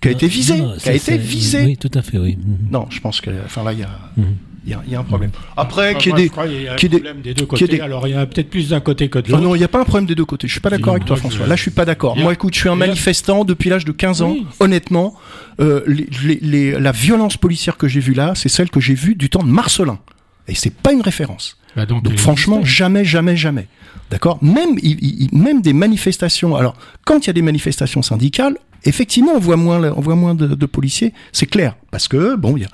qui, a été visée, qui a été visée. Oui, tout à fait, oui. Non, je pense que... Enfin, là, il y a... Mhm. Il y, a un problème. Après, qu'il y ait des. Il y a un problème des deux côtés. Alors, il y a peut-être plus d'un côté que de l'autre. Non, il n'y a pas un problème des deux côtés. Je suis pas d'accord avec toi, François. Là, je suis pas d'accord. Moi, écoute, je suis un manifestant depuis l'âge de 15 ans. Honnêtement, euh, la violence policière que j'ai vue là, c'est celle que j'ai vue du temps de Marcelin. Et c'est pas une référence. Bah, donc, franchement, jamais, jamais, jamais. D'accord? Même, même des manifestations. Alors, quand il y a des manifestations syndicales, effectivement, on voit moins, on voit moins de, policiers, c'est clair, parce que bon, y a...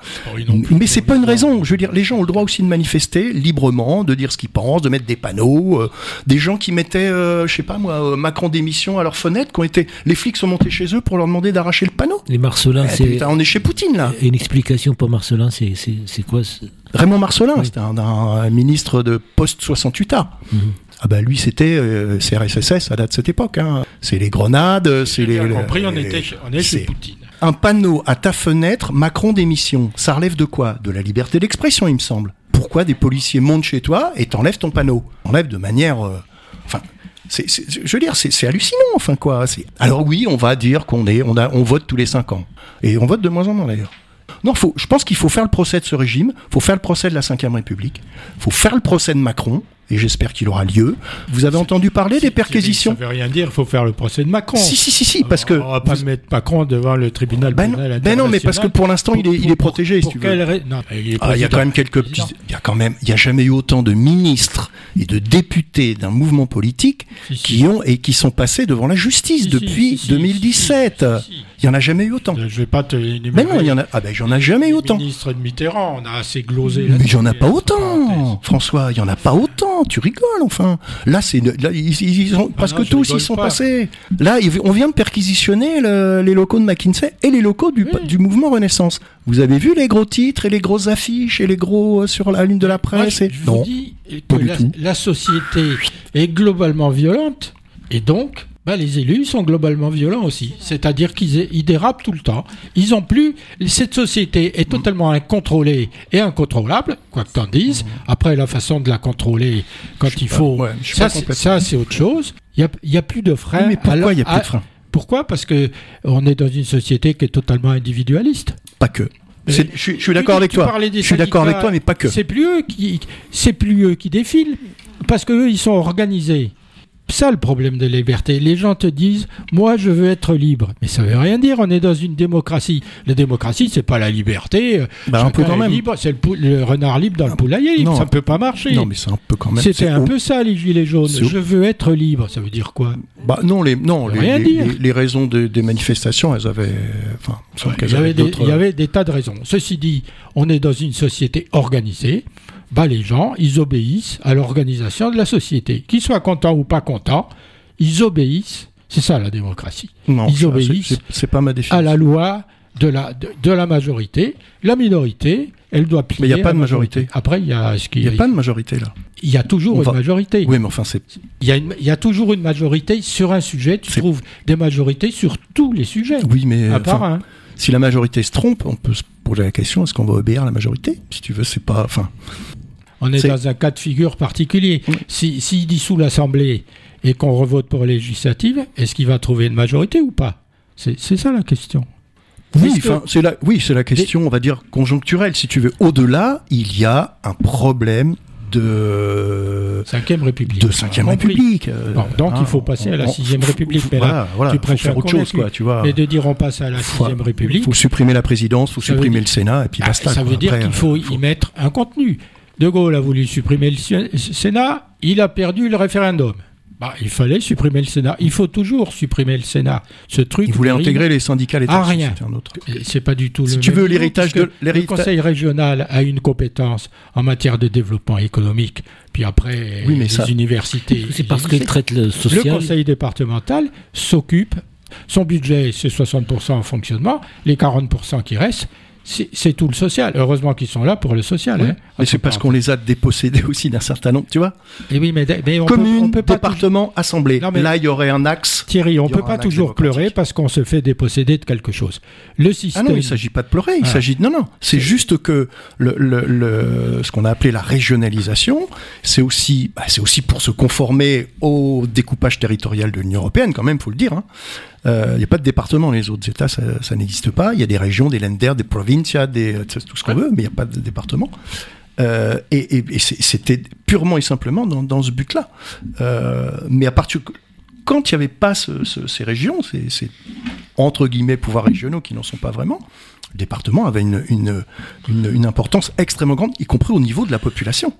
mais c'est pas une raison. Je veux dire, les gens ont le droit aussi de manifester librement, de dire ce qu'ils pensent, de mettre des panneaux. Euh, des gens qui mettaient, euh, je sais pas moi, euh, Macron démission à leur fenêtre, qui ont été, les flics sont montés chez eux pour leur demander d'arracher le panneau. Les Marcelins, eh, c'est. on est chez Poutine là. Une explication pour Marcelin, c'est quoi Raymond Marcelin, c'était un, ministre de post 68A. Ah bah lui c'était euh, CRSSS à date de cette époque. Hein. C'est les grenades, c'est les. compris, on, était, on est chez Poutine. Un panneau à ta fenêtre, Macron démission. Ça relève de quoi? De la liberté d'expression, il me semble. Pourquoi des policiers montent chez toi et t'enlèvent ton panneau? Enlèvent de manière. Euh, enfin, je veux dire, c'est, hallucinant, enfin quoi. Alors oui, on va dire qu'on est, on a, on vote tous les cinq ans et on vote de moins en moins d'ailleurs. Non, faut, je pense qu'il faut faire le procès de ce régime, il faut faire le procès de la Ve République, il faut faire le procès de Macron, et j'espère qu'il aura lieu. Vous avez entendu parler des perquisitions Ça veut rien dire, il faut faire le procès de Macron. Si, si, si, si parce que... On va pas mettre Macron devant le tribunal ben non, ben non, mais parce que pour l'instant, il est, il est protégé, si tu veux. Non, il, ah, il, y a quand même quelques petits... Il y a quand même... Il n'y a jamais eu autant de ministres et de députés d'un mouvement politique qui ont et qui sont passés devant la justice depuis 2017. Il n'y en a jamais eu autant. Je vais pas te Mais non, il y en a. Ah ben, j'en ai jamais eu autant. Ministre de Mitterrand, on a assez glosé. Mais j'en ai pas autant, François. Il y en a pas autant. Tu rigoles, enfin. Là, c'est là, ils, ont, ah parce que tous ils sont passés. Là, on vient de perquisitionner les locaux de McKinsey et les locaux du, du mouvement Renaissance. Vous avez vu les gros titres et les grosses affiches et les gros euh, sur la ligne de la presse et... Je vous dis que la société est globalement violente et donc ben, les élus sont globalement violents aussi. C'est-à-dire qu'ils dérapent tout le temps. Ils ont plus. Cette société est totalement incontrôlée et incontrôlable, quoi que t'en dises. Après, la façon de la contrôler quand il faut. ça, c'est autre chose. Il n'y a, a, plus de freins. mais pourquoi il n'y a plus de freins Pourquoi? Parce que on est dans une société qui est totalement individualiste. Pas que. Je, je, suis d'accord avec toi. Je suis d'accord avec toi, mais pas que. C'est plus eux qui, c'est plus eux qui défilent parce qu'eux, ils sont organisés ça le problème de la liberté. Les gens te disent, moi je veux être libre. Mais ça veut rien dire, on est dans une démocratie. La démocratie, c'est pas la liberté. Bah, un peu quand même. c'est le, renard libre dans le poulailler libre. Ça ne peut pas marcher. Non, mais c'est un peu quand même. C'était un peu ça, les gilets jaunes. Je veux être libre. Ça veut dire quoi? Bah non, les, non, les, les, raisons des manifestations, elles avaient. Enfin, il, y avait des, il y avait des tas de raisons. Ceci dit, on est dans une société organisée bah, les gens, ils obéissent à l'organisation de la société. Qu'ils soient contents ou pas contents, ils obéissent. C'est ça la démocratie. ils obéissent c'est pas ma à la loi de la, de, la majorité. La minorité, elle doit plier. Mais il n'y a pas de majorité. Après, il y a ce qui. Il n'y a pas de majorité là. Il y a toujours une majorité. Oui, mais enfin, c'est. Il y, a il y a toujours une majorité sur un sujet. Tu trouves des majorités sur tous les sujets. Oui, mais. À part un. Si la majorité se trompe, on peut se poser la question est-ce qu'on va obéir à la majorité Si tu veux, c'est pas. Enfin. On est, dans un cas de figure particulier. S'il si, dissout l'Assemblée et qu'on revote pour les législatives, est-ce qu'il va trouver une majorité ou pas? C'est ça la question. Oui, c'est la, oui, c'est la question, on va dire, conjoncturelle. Si tu veux, au-delà, il y a un problème de cinquième République. De cinquième République. Donc il faut passer à la sixième République. Mais là, voilà, tu préfères autre chose, quoi, tu vois. Mais de dire on passe à la sixième République. Il faut supprimer la présidence, il faut supprimer le Sénat, et puis ah, basta. Ça veut dire qu'il faut y mettre un contenu. De Gaulle a voulu supprimer le Sénat, il a perdu le référendum. Bah, il fallait supprimer le Sénat. Il faut toujours supprimer le Sénat. Ce truc. Il voulait intégrer les syndicats l'État. Ah, rien. C'est pas du tout si tu veux l'héritage de le Conseil régional a une compétence en matière de développement économique. Puis après, les universités. C'est parce qu'il traite le social. Le Conseil départemental s'occupe. Son budget, c'est 60% en fonctionnement. Les 40% qui restent, c'est tout le social. Heureusement qu'ils sont là pour le social. Hein. mais c'est parce qu'on les a dépossédés aussi d'un certain nombre, tu vois. Et oui, mais, on Commune, peut, pas département, assemblée. Là, il y aurait un axe. Thierry, on ne peut pas toujours pleurer parce qu'on se fait déposséder de quelque chose. Le système. Ah non, il ne s'agit pas de pleurer. Il ah. s'agit non, non. C'est juste que le, le, ce qu'on a appelé la régionalisation, c'est aussi, bah, c'est aussi pour se conformer au découpage territorial de l'Union européenne, quand même, faut le dire. Hein. Il euh, n'y a pas de département, les autres États, ça, ça n'existe pas. Il y a des régions, des lenders, des provincias, des, tout ce qu'on veut, mais il n'y a pas de département. Euh, et, et, c'était purement et simplement dans, dans ce but-là. Euh, mais à partir quand il n'y avait pas ce, ces régions, ces, ces, entre guillemets pouvoirs régionaux qui n'en sont pas vraiment, le département avait une, une, une, une importance extrêmement grande, y compris au niveau de la population.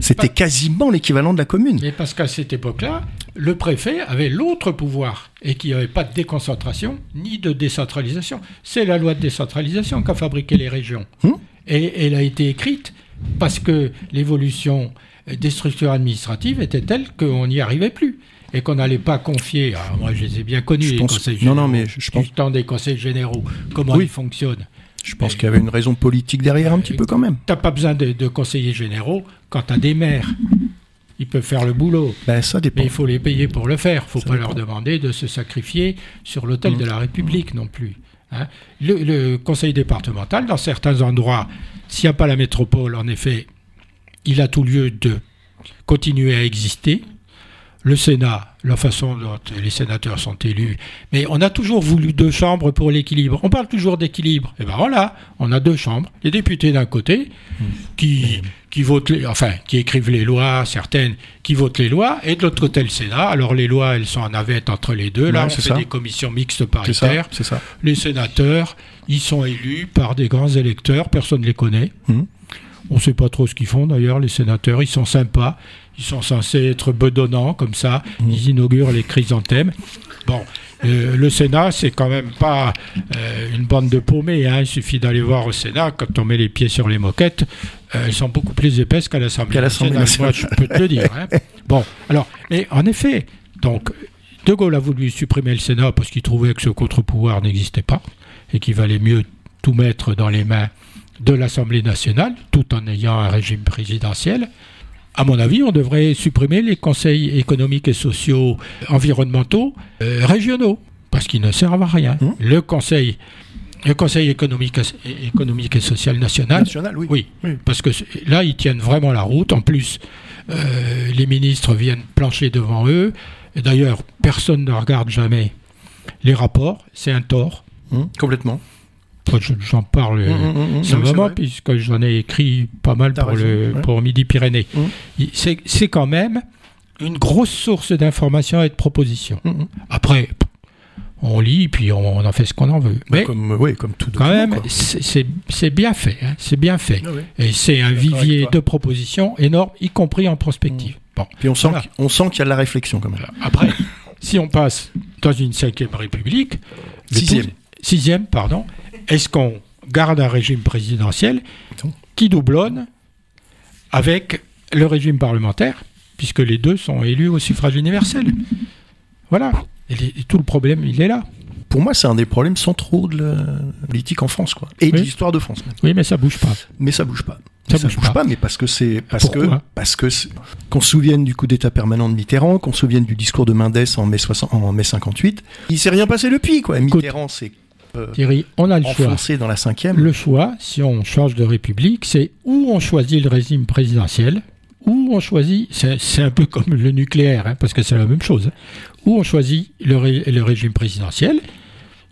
C'était quasiment l'équivalent de la commune. Mais parce qu'à cette époque-là, le préfet avait l'autre pouvoir et qu'il n'y avait pas de déconcentration ni de décentralisation. C'est la loi de décentralisation qu'a fabriqué les régions. Hmm et elle a été écrite parce que l'évolution des structures administratives était telle qu'on n'y arrivait plus et qu'on n'allait pas confier. moi, je les ai bien connus, les conseils généraux. Non, non, mais je pense. temps des conseils généraux, comment ils fonctionnent. Je pense qu'il y avait une raison politique derrière un petit peu quand même. Tu n'as pas besoin de, conseillers généraux quand tu as des maires. Ils peuvent faire le boulot. Ben, ça dépend. Mais il faut les payer pour le faire. Il ne faut pas leur demander de se sacrifier sur l'autel de la mmh. République non plus. Hein. Le, conseil départemental, dans certains endroits, s'il n'y a pas la métropole, en effet, il a tout lieu de continuer à exister le Sénat, la façon dont les sénateurs sont élus. Mais on a toujours voulu deux chambres pour l'équilibre. On parle toujours d'équilibre. Et ben voilà, on a deux chambres. Les députés d'un côté, qui, qui votent, enfin, qui écrivent les lois, certaines qui votent les lois, et de l'autre côté le Sénat. Alors les lois, elles sont en navette entre les deux. Là, on fait des commissions mixtes paritaires. C'est ça, Les sénateurs, ils sont élus par des grands électeurs. Personne ne les connaît. Hum. On ne sait pas trop ce qu'ils font d'ailleurs, les sénateurs. Ils sont sympas. Ils sont censés être bedonnants comme ça. Mmh. Ils inaugurent les chrysanthèmes. Bon, euh, le Sénat, c'est quand même pas euh, une bande de paumés. Hein. Il suffit d'aller voir au Sénat, quand on met les pieds sur les moquettes, euh, elles sont beaucoup plus épaisses qu'à l'Assemblée nationale. Moi, je peux te le dire. Hein. Bon, alors, mais en effet, donc, De Gaulle a voulu supprimer le Sénat parce qu'il trouvait que ce contre-pouvoir n'existait pas et qu'il valait mieux tout mettre dans les mains de l'Assemblée nationale, tout en ayant un régime présidentiel à mon avis, on devrait supprimer les conseils économiques et sociaux environnementaux euh, régionaux, parce qu'ils ne servent à rien. Mmh. Le conseil le Conseil économique, économique et social national. National, oui. oui. Parce que là, ils tiennent vraiment la route. En plus, euh, les ministres viennent plancher devant eux. D'ailleurs, personne ne regarde jamais les rapports. C'est un tort. Mmh, complètement. J'en parle mmh, mmh, puisque j'en ai écrit pas mal pour, le, pour Midi-Pyrénées. Mmh. C'est quand même une grosse source d'informations et de propositions. Après, on lit, puis on, en fait ce qu'on en veut. Bah, Mais comme, oui, comme tout quand même, c'est bien fait. Hein, c'est bien fait. Ah et c'est un vivier de propositions énorme, y compris en prospective. Bon, puis on sent qu'il y a de la réflexion quand même. Après, si on passe dans une cinquième république, sixième, sixième, pardon, est-ce qu'on garde un régime présidentiel qui doublonne avec le régime parlementaire, puisque les deux sont élus au suffrage universel? Voilà. Et, tout le problème, il est là. Pour moi, c'est un des problèmes centraux de la politique en France, quoi. Et de l'histoire de France. Oui, mais ça bouge pas. Mais ça bouge pas. Ça, bouge, pas. mais parce que c'est parce que parce que qu'on se souvienne du coup d'État permanent de Mitterrand, qu'on se souvienne du discours de Mendès en mai 60, en mai 58, il s'est rien passé depuis quoi. Mitterrand c'est Thierry, on a le choix. dans la cinquième. Le choix, si on change de république, c'est où on choisit le régime présidentiel, où on choisit, c'est un peu comme le nucléaire, hein, parce que c'est la même chose, hein, où on choisit le, le, régime présidentiel,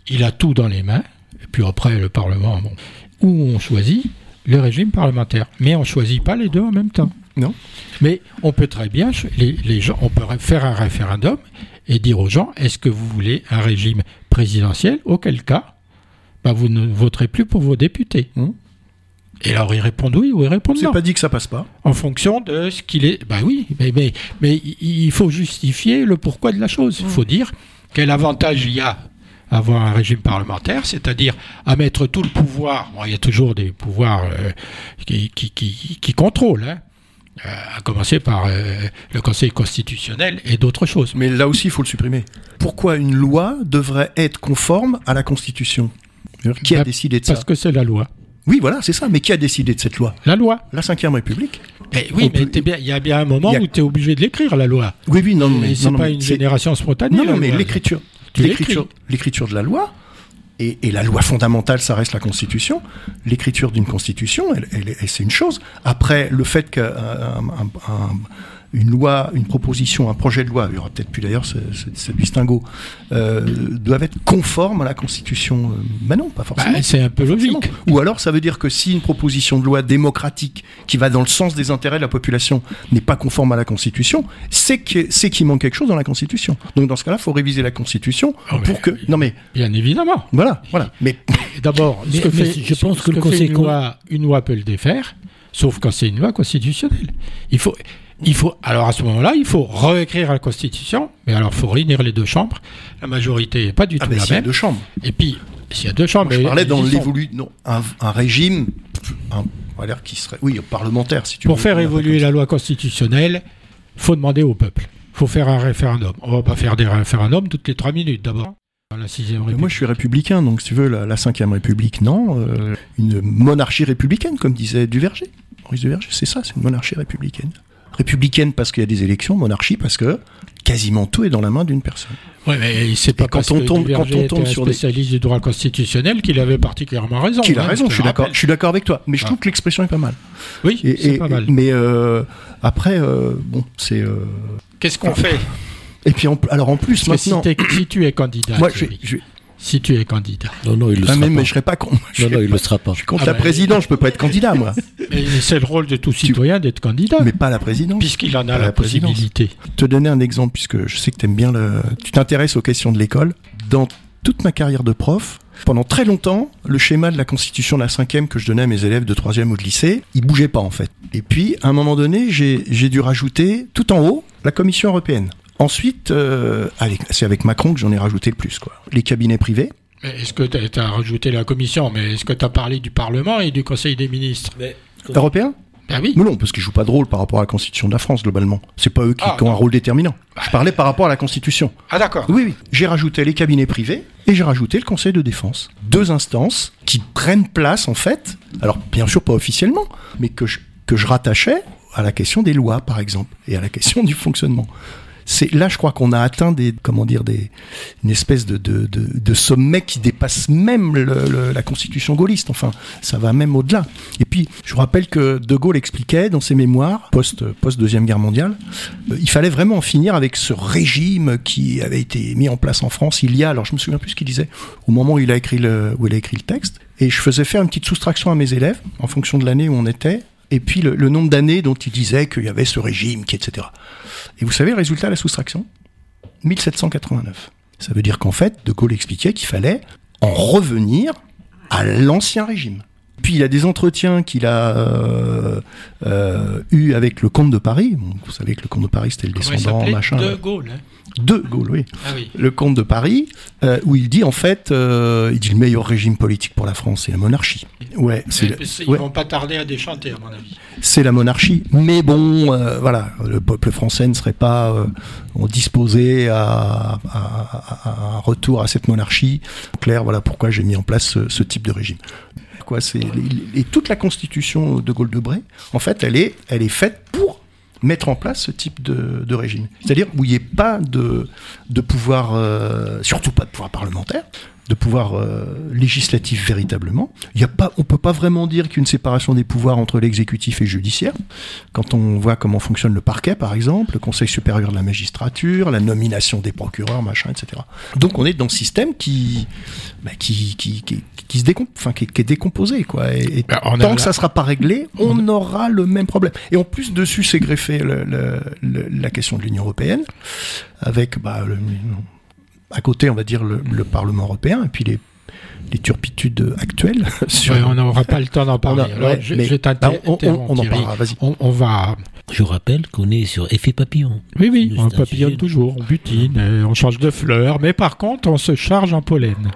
il a tout dans les mains, et puis après le Parlement, bon, où on choisit le régime parlementaire. Mais on ne choisit pas les deux en même temps. Non. Mais on peut très bien, les, gens, on peut faire un référendum et dire aux gens est-ce que vous voulez un régime présidentiel? Auquel cas, bah, vous ne voterez plus pour vos députés. Hmm. Et alors ils répondent oui ou ils répondent non. C'est pas dit que ça passe pas. En fonction de ce qu'il est. Bah oui, mais, mais, mais il faut justifier le pourquoi de la chose. Il faut dire quel avantage il y a avoir un régime parlementaire, c'est-à-dire à mettre tout le pouvoir, il y a toujours des pouvoirs euh, qui, qui, qui, contrôlent, hein, à commencer par euh, le Conseil constitutionnel et d'autres choses. Mais là aussi, il faut le supprimer. Pourquoi une loi devrait être conforme à la Constitution? Qui a bah, décidé de ça? Parce que c'est la loi. Oui, voilà, c'est ça. Mais qui a décidé de cette loi? La loi. La Ve République. Eh oui, mais il y a bien un moment où tu es obligé de l'écrire, la loi. Oui, oui, non, mais. C'est pas une génération spontanée. Non, non, mais l'écriture l'écriture de la loi, et, la loi fondamentale, ça reste la Constitution. L'écriture d'une Constitution, c'est une chose. Après, le fait qu'un une loi, une proposition, un projet de loi, il y aura peut-être plus d'ailleurs ce, ce, distinguo, euh, doivent être conformes à la Constitution. Mais non, pas forcément. Bah, c'est un peu logique. Ou alors ça veut dire que si une proposition de loi démocratique qui va dans le sens des intérêts de la population n'est pas conforme à la Constitution, c'est qu'il manque quelque chose dans la Constitution. Donc dans ce cas-là, il faut réviser la Constitution oh, pour que. Non mais. Bien évidemment. Voilà, voilà. Mais d'abord, je pense que, le Conseil une loi, une loi peut le défaire, sauf quand c'est une loi constitutionnelle. Il faut il faut, alors à ce moment-là, il faut réécrire la Constitution, mais alors il faut réunir les deux chambres. La majorité n'est pas du ah, tout la même. Il y a deux chambres. Et puis, s'il y a deux chambres. je parlais dans l'évolu. Non, un, régime. Un, qui serait. Oui, parlementaire, si tu Pour faire évoluer la loi constitutionnelle, faut demander au peuple. faut faire un référendum. On va pas faire des référendums toutes les trois minutes d'abord. La sixième République. Moi, je suis républicain, donc si tu veux, la, cinquième République, non. Euh, une monarchie républicaine, comme disait Duverger. Maurice Duverger, c'est ça, c'est une monarchie républicaine républicaine parce qu'il y a des élections, monarchie parce que quasiment tout est dans la main d'une personne. Oui, mais c'est pas quand on tombe, quand on tombe sur spécialiste du droit constitutionnel qu'il avait particulièrement raison. Qu'il a hein, raison, je suis d'accord. Je suis d'accord avec toi, mais je trouve ah. que l'expression est pas mal. Oui, c'est pas mal. Mais euh, après, euh, bon, c'est. Euh, Qu'est-ce qu'on fait? Et puis, alors en plus, maintenant. Si, tu es candidat, moi, je, si tu es candidat. Non, non, il le ah, sera mais, pas. Mais je serai pas con. Non, non, il le sera pas. Je suis contre ah la bah, présidence, je peux pas être candidat, moi. c'est le rôle de tout citoyen d'être candidat. Mais pas la présidence. Puisqu'il en a la, possibilité. Te donner un exemple, puisque je sais que tu aimes bien le. Tu t'intéresses aux questions de l'école. Dans toute ma carrière de prof, pendant très longtemps, le schéma de la constitution de la cinquième que je donnais à mes élèves de troisième ou de lycée, il bougeait pas en fait. Et puis, à un moment donné, j'ai dû rajouter tout en haut la Commission européenne. Ensuite, euh, c'est avec Macron que j'en ai rajouté le plus. Quoi. Les cabinets privés, est-ce que tu as, rajouté la commission Mais est-ce que tu as parlé du Parlement et du Conseil des ministres? Européen? Ben oui. Mais non, parce qu'ils jouent pas de rôle par rapport à la Constitution de la France, globalement. C'est pas eux qui, ah, ont un rôle déterminant. Bah, je parlais par rapport à la Constitution. Ah d'accord. Oui, oui. J'ai rajouté les cabinets privés et j'ai rajouté le Conseil de défense. Deux instances qui prennent place, en fait, alors bien sûr pas officiellement, mais que que je rattachais à la question des lois, par exemple, et à la question du fonctionnement c'est là, je crois qu'on a atteint des, comment dire, des, une espèce de, de, de, sommet qui dépasse même la constitution gaulliste. Enfin, ça va même au-delà. Et puis, je vous rappelle que De Gaulle expliquait dans ses mémoires, post, post deuxième guerre mondiale, euh, il fallait vraiment en finir avec ce régime qui avait été mis en place en France il y a, alors je me souviens plus ce qu'il disait, au moment où il a écrit le, où il a écrit le texte. Et je faisais faire une petite soustraction à mes élèves en fonction de l'année où on était, et puis le, le nombre d'années dont il disait qu'il y avait ce régime, qui, etc. Et vous savez le résultat de la soustraction? 1789. Ça veut dire qu'en fait, De Gaulle expliquait qu'il fallait en revenir à l'ancien régime. puis il a des entretiens qu'il a euh, euh, eu avec le comte de Paris. vous savez que le comte de Paris c'était le descendant machin. De Gaulle. Hein de Gaulle, ah oui. Le comte de Paris, euh, où il dit en fait, euh, il dit le meilleur régime politique pour la France, c'est la monarchie. Ouais, c'est. Ils vont pas tarder à déchanter, à mon avis. C'est la monarchie, mais bon, euh, voilà, le peuple français ne serait pas disposé à, un retour à cette monarchie. Clair, voilà pourquoi j'ai mis en place ce, ce type de régime. Quoi, c'est et toute la constitution de Gaulle-de-Bray, en fait, elle est, elle est faite pour mettre en place ce type de, régime. C'est-à-dire où il n'y ait pas de, pouvoir, euh, surtout pas de pouvoir parlementaire, de pouvoir euh, législatif véritablement. Il y a pas, on peut pas vraiment dire qu'une séparation des pouvoirs entre l'exécutif et le judiciaire. Quand on voit comment fonctionne le parquet, par exemple, le Conseil supérieur de la magistrature, la nomination des procureurs, machin, etc. Donc on est dans ce système qui, bah, qui, qui, qui, qui, se décomp enfin, qui, est décomposé, quoi. Et, bah, tant que ça sera pas réglé, on, aura le même problème. Et en plus dessus, c'est greffé le, la question de l'Union européenne avec bah, le, à côté, on va dire, le, Parlement européen, et puis les, les turpitudes actuelles. Sur... on n'aura pas le temps d'en parler. je, bah, on, en parlera, vas-y. On, va... Je rappelle qu'on est sur effet papillon. Oui, oui, on papillonne toujours, on butine, on change de fleurs, mais par contre, on se charge en pollen.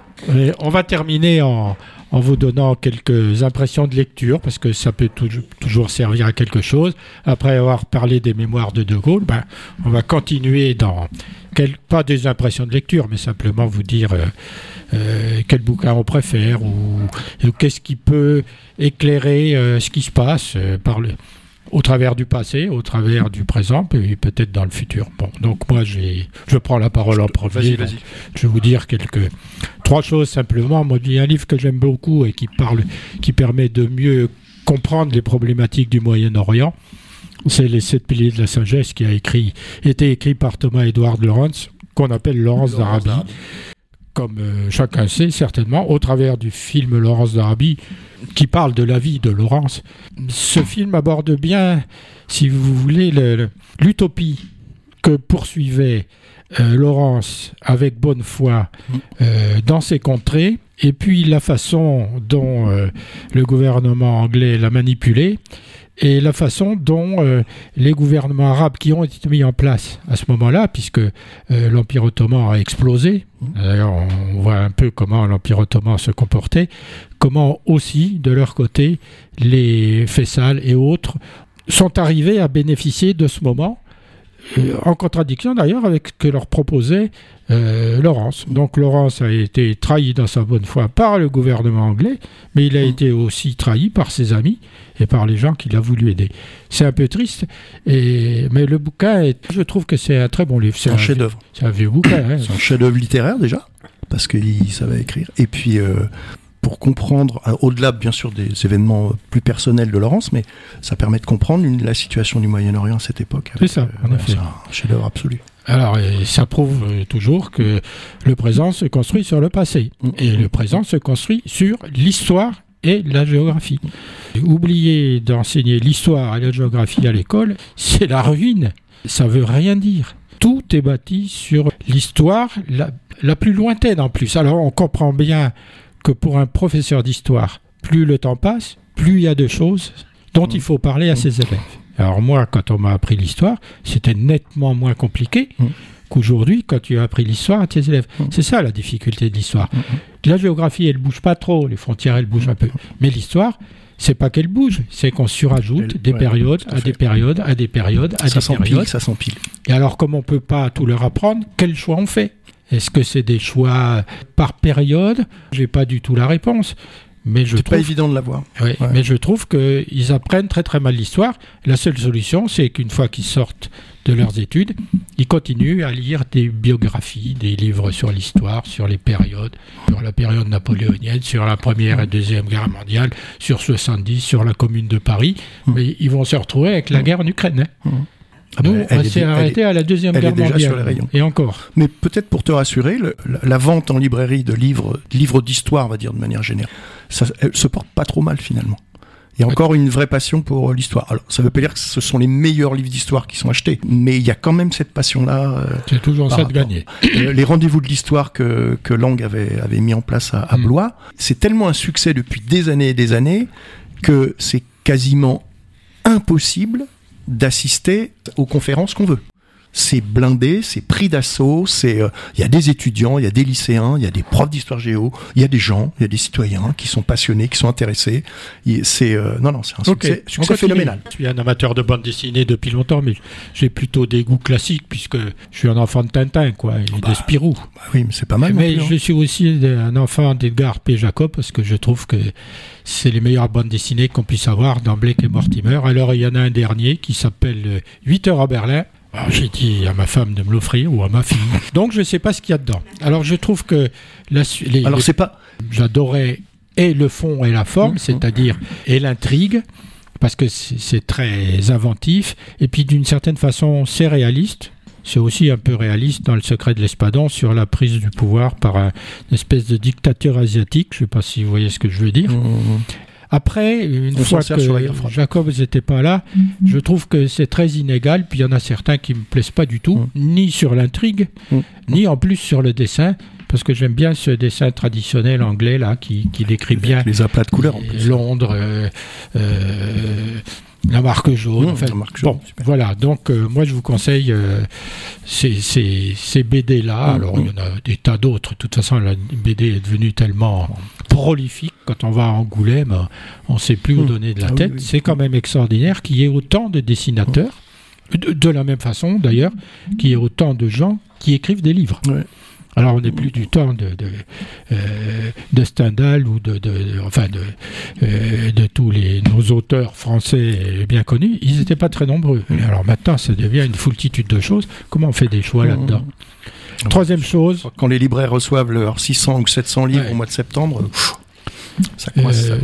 on va terminer en, en vous donnant quelques impressions de lecture, parce que ça peut toujours servir à quelque chose. Après avoir parlé des mémoires de De Gaulle, ben, on va continuer dans, pas des impressions de lecture, mais simplement vous dire euh, euh, quel bouquin on préfère, ou, qu'est-ce qui peut éclairer euh, ce qui se passe par au travers du passé, au travers du présent, et peut-être dans le futur. Bon, donc moi, je prends la parole en premier. Je vais vous dire quelques trois choses simplement. Moi, il y a un livre que j'aime beaucoup et qui parle, qui permet de mieux comprendre les problématiques du Moyen-Orient. C'est les sept piliers de la sagesse qui a écrit, été écrit par Thomas Edward Lawrence, qu'on appelle Laurence d'Arabie comme euh, chacun sait certainement, au travers du film Laurence d'Arabie, qui parle de la vie de Laurence. Ce film aborde bien, si vous voulez, l'utopie que poursuivait euh, Laurence avec bonne foi euh, dans ses contrées, et puis la façon dont le gouvernement anglais l'a manipulé, et la façon dont euh, les gouvernements arabes qui ont été mis en place à ce moment-là, puisque euh, l'Empire ottoman a explosé, d'ailleurs on voit un peu comment l'Empire ottoman se comportait, comment aussi de leur côté les Fessal et autres sont arrivés à bénéficier de ce moment en contradiction d'ailleurs avec ce que leur proposait euh, Laurence. Donc Laurence a été trahi dans sa bonne foi par le gouvernement anglais, mais il a été aussi trahi par ses amis et par les gens qu'il a voulu aider. C'est un peu triste, et, mais le bouquin, est, je trouve que c'est un très bon livre. C'est un, chef-d'œuvre. C'est un vieux bouquin. Hein. C'est un chef-d'œuvre littéraire déjà, parce qu'il savait écrire. Et puis, euh, pour comprendre, euh, au-delà bien sûr des événements euh, plus personnels de Laurence, mais ça permet de comprendre la situation du Moyen-Orient à cette époque. C'est ça, en effet. C'est un chef-d'œuvre absolu. Alors, ça prouve euh, toujours que le présent se construit sur le passé. Et le présent se construit sur l'histoire et la géographie. Oublier d'enseigner l'histoire et la géographie à l'école, c'est la ruine. Ça veut rien dire. Tout est bâti sur l'histoire la, la plus lointaine en plus. Alors, on comprend bien que pour un professeur d'histoire, plus le temps passe, plus il y a de choses dont il faut parler à ses élèves. Alors moi, quand on m'a appris l'histoire, c'était nettement moins compliqué mm. qu'aujourd'hui quand tu as appris l'histoire à tes élèves. Mm. C'est ça la difficulté de l'histoire. Mm, la géographie, elle bouge pas trop, les frontières, elles bougent un peu. Mais l'histoire, c'est pas qu'elle bouge, c'est qu'on surajoute des périodes à des périodes à des périodes à des périodes. Ça s'empile. Et alors, comme on peut pas tout leur apprendre, quel choix on fait? Est-ce que c'est des choix par période? J'ai pas du tout la réponse. Mais je trouve... pas évident de l'avoir. Oui, Mais je trouve qu'ils apprennent très très mal l'histoire. La seule solution, c'est qu'une fois qu'ils sortent de leurs études, ils continuent à lire des biographies, des livres sur l'histoire, sur les périodes, sur la période napoléonienne, sur la Première et Deuxième Guerre mondiale, sur 70, sur la Commune de Paris. Mmh. Mais ils vont se retrouver avec la guerre en Ukraine. Hein. Ah Nous, on s'est arrêté à la deuxième guerre mondiale. Sur les rayons. Et encore. Mais peut-être pour te rassurer, la, vente en librairie de livres, livres d'histoire, on va dire de manière générale, ça elle se porte pas trop mal finalement. Il y a encore une vraie passion pour l'histoire. Alors, ça veut pas dire que ce sont les meilleurs livres d'histoire qui sont achetés, mais il y a quand même cette passion-là. C'est toujours ça de gagner. les rendez-vous de l'histoire que, que Lang avait, avait mis en place à, mm. Blois, c'est tellement un succès depuis des années et des années que c'est quasiment impossible d'assister aux conférences qu'on veut c'est blindé, c'est pris d'assaut, c'est euh, il y a des étudiants, il y a des lycéens, il y a des profs d'histoire géo, il y a des gens, il y a des citoyens qui sont passionnés, qui sont intéressés. C'est euh, non non, c'est un succès, succès phénoménal. Je suis un amateur de bande dessinée depuis longtemps, mais j'ai plutôt des goûts classiques puisque je suis un enfant de Tintin quoi, et bah, de Spirou. Bah oui, mais c'est pas mal. Mais je hein. suis aussi un enfant d'Edgar P. Jacob parce que je trouve que c'est les meilleures bandes dessinées qu'on puisse avoir dans Blake et Mortimer. Alors il y en a un dernier qui s'appelle 8 heures à Berlin ah, j'ai dit à ma femme de me l'offrir ou à ma fille. Donc je ne sais pas ce qu'il y a dedans. Alors je trouve que la, les, Alors c'est pas. J'adorais et le fond et la forme, mmh, mmh. c'est-à-dire et l'intrigue, parce que c'est très inventif. Et puis d'une certaine façon, c'est réaliste. C'est aussi un peu réaliste dans le secret de l'espadon sur la prise du pouvoir par une espèce de dictateur asiatique. Je ne sais pas si vous voyez ce que je veux dire. Mmh, après, une fois que Jacob n'était pas là, mm-hmm. je trouve que c'est très inégal. Puis il y en a certains qui me plaisent pas du tout, mm. ni sur l'intrigue, mm. ni en plus sur le dessin parce que j'aime bien ce dessin traditionnel anglais là qui, décrit bien les aplats de couleurs Londres, euh, euh, la marque jaune. Mmh, bon, voilà. Donc, euh, moi, je vous conseille euh, ces, ces, BD-là. Mmh, Alors, il y mmh. en a des tas d'autres. De toute façon, la BD est devenue tellement prolifique. Quand on va à Angoulême, on ne sait plus où donner de la ah tête. C'est quand même extraordinaire qu'il y ait autant de dessinateurs. De, la même façon, d'ailleurs, qu'il y ait autant de gens qui écrivent des livres. Alors on n'est plus du temps de, de, euh, Stendhal ou de, enfin de, euh, de tous les, nos auteurs français bien connus. Ils n'étaient pas très nombreux. alors maintenant, ça devient une foultitude de choses. Comment on fait des choix là-dedans Troisième chose. Quand les libraires reçoivent leurs 600 ou 700 livres au mois de septembre, euh,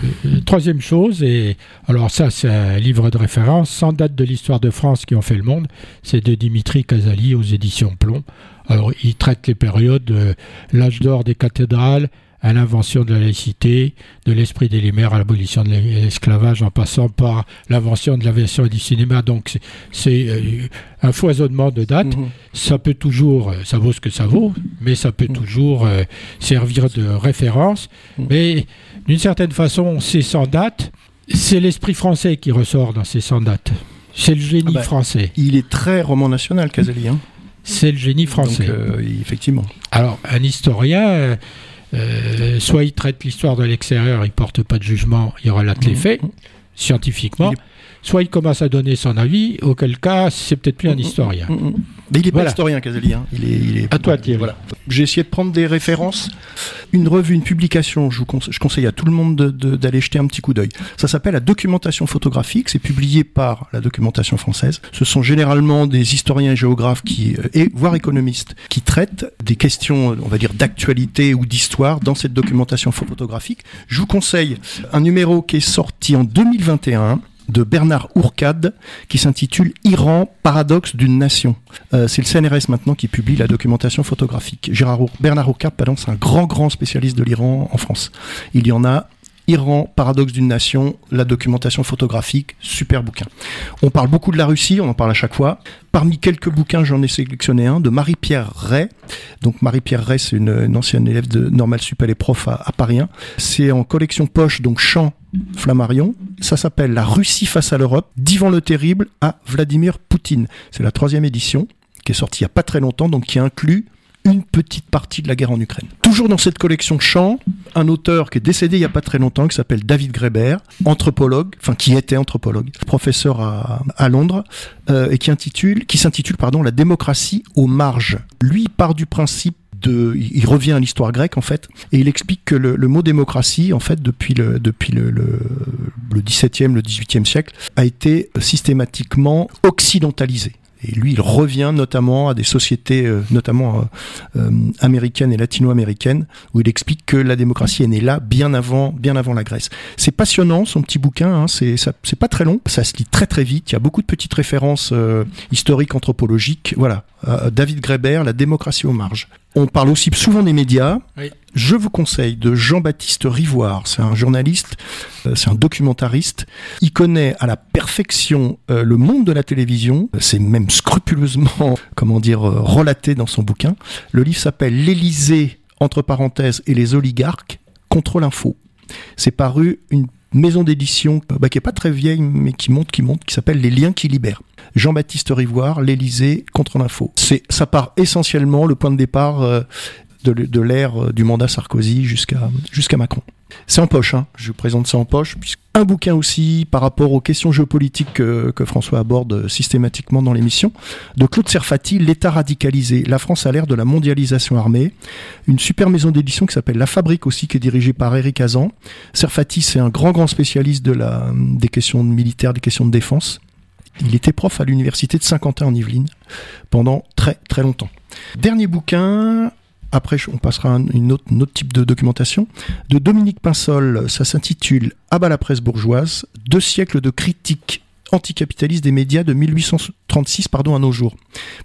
troisième chose, et alors ça c'est un livre de référence, sans date de l'histoire de France qui ont fait le monde, c'est de Dimitri Casali aux éditions Plomb. Alors, il traite les périodes de l'âge d'or des cathédrales à l'invention de la laïcité, de l'esprit des Lumières à l'abolition de l'esclavage, en passant par l'invention de l'aviation et du cinéma. Donc, c'est euh, un foisonnement de dates. Mhm. Ça peut toujours, euh, ça vaut ce que ça vaut, mais ça peut mhm. toujours euh, servir de référence. Mhm. Mais d'une certaine façon, c'est sans date. C'est l'esprit français qui ressort dans ces sans dates. C'est le génie ah ben, français. Il est très roman national, Casali. Hein c'est le génie français. Euh, effectivement. Alors, un historien, euh, euh, soit il traite l'histoire de l'extérieur, il porte pas de jugement, il relate les mmh. faits, scientifiquement, soit il commence à donner son avis, auquel cas, c'est peut-être plus un mmh, mmh, historien. Mais il n'est pas historien, Casali. Hein. Il est, il est... À toi, Thierry. Voilà. J'ai essayé de prendre des références. Une revue, une publication, je, vous conseille, je conseille à tout le monde d'aller jeter un petit coup d'œil. Ça s'appelle La documentation photographique. C'est publié par la documentation française. Ce sont généralement des historiens et géographes qui, euh, et voire économistes qui traitent des questions, on va dire, d'actualité ou d'histoire dans cette documentation photographique. Je vous conseille un numéro qui est sorti en 2021 de Bernard Ourcade qui s'intitule Iran, paradoxe d'une nation. Euh, c'est le CNRS maintenant qui publie la documentation photographique. Gérard Bernard Ourcade, pardon, c'est un grand, grand spécialiste de l'Iran en France. Il y en a Iran, paradoxe d'une nation, la documentation photographique, super bouquin. On parle beaucoup de la Russie, on en parle à chaque fois. Parmi quelques bouquins, j'en ai sélectionné un de Marie-Pierre Ray. Donc Marie-Pierre Ray, c'est une, ancienne élève de Normal Sup, elle est prof à, Paris 1. C'est en collection poche, donc champ Flammarion. Ça s'appelle La Russie face à l'Europe, d'Ivan le Terrible à Vladimir Poutine. C'est la troisième édition qui est sortie il n'y a pas très longtemps, donc qui inclut une petite partie de la guerre en Ukraine. Toujours dans cette collection chant, un auteur qui est décédé il n'y a pas très longtemps, qui s'appelle David Greber, anthropologue, enfin qui était anthropologue, professeur à, Londres, euh, et qui intitule, qui s'intitule pardon, La démocratie aux marges. Lui part du principe de, il revient à l'histoire grecque en fait, et il explique que le, mot démocratie, en fait, depuis le depuis le, le, le 17e, le 18e siècle, a été systématiquement occidentalisé. Et lui, il revient notamment à des sociétés, euh, notamment euh, euh, américaines et latino-américaines, où il explique que la démocratie est née là bien avant, bien avant la Grèce. C'est passionnant son petit bouquin. Hein, c'est pas très long, ça se lit très très vite. Il y a beaucoup de petites références historiques, anthropologiques. Voilà, David Greber, La démocratie aux marges. On parle aussi souvent des médias. Je vous conseille de Jean-Baptiste Rivoire. C'est un journaliste, euh, c'est un documentariste. Il connaît à la perfection euh, le monde de la télévision. C'est même scrupuleusement, comment dire, euh, relaté dans son bouquin. Le livre s'appelle L'Élysée, entre parenthèses, et les oligarques contre l'info. C'est paru une maison d'édition bah, qui est pas très vieille, mais qui monte, qui monte, qui s'appelle Les Liens qui libèrent. Jean-Baptiste Rivoire, l'Élysée contre l'info. C'est, ça part essentiellement, le point de départ de, l'ère euh, du mandat Sarkozy jusqu'à Macron. C'est en poche, hein. je vous présente ça en poche. Un bouquin aussi par rapport aux questions géopolitiques que, François aborde systématiquement dans l'émission, de Claude Serfati, L'État radicalisé, la France à l'ère de la mondialisation armée. Une super maison d'édition qui s'appelle La Fabrique aussi, qui est dirigée par Eric Azan. Serfati, c'est un grand, grand spécialiste de la, des questions militaires, des questions de défense. Il était prof à l'université de Saint-Quentin en Yvelines pendant très, très longtemps. Dernier bouquin, après, on passera à une autre, type de documentation. De Dominique Pinsol, ça s'intitule À bas la presse bourgeoise, deux siècles de critique anticapitaliste des médias de 1836 pardon, à nos jours.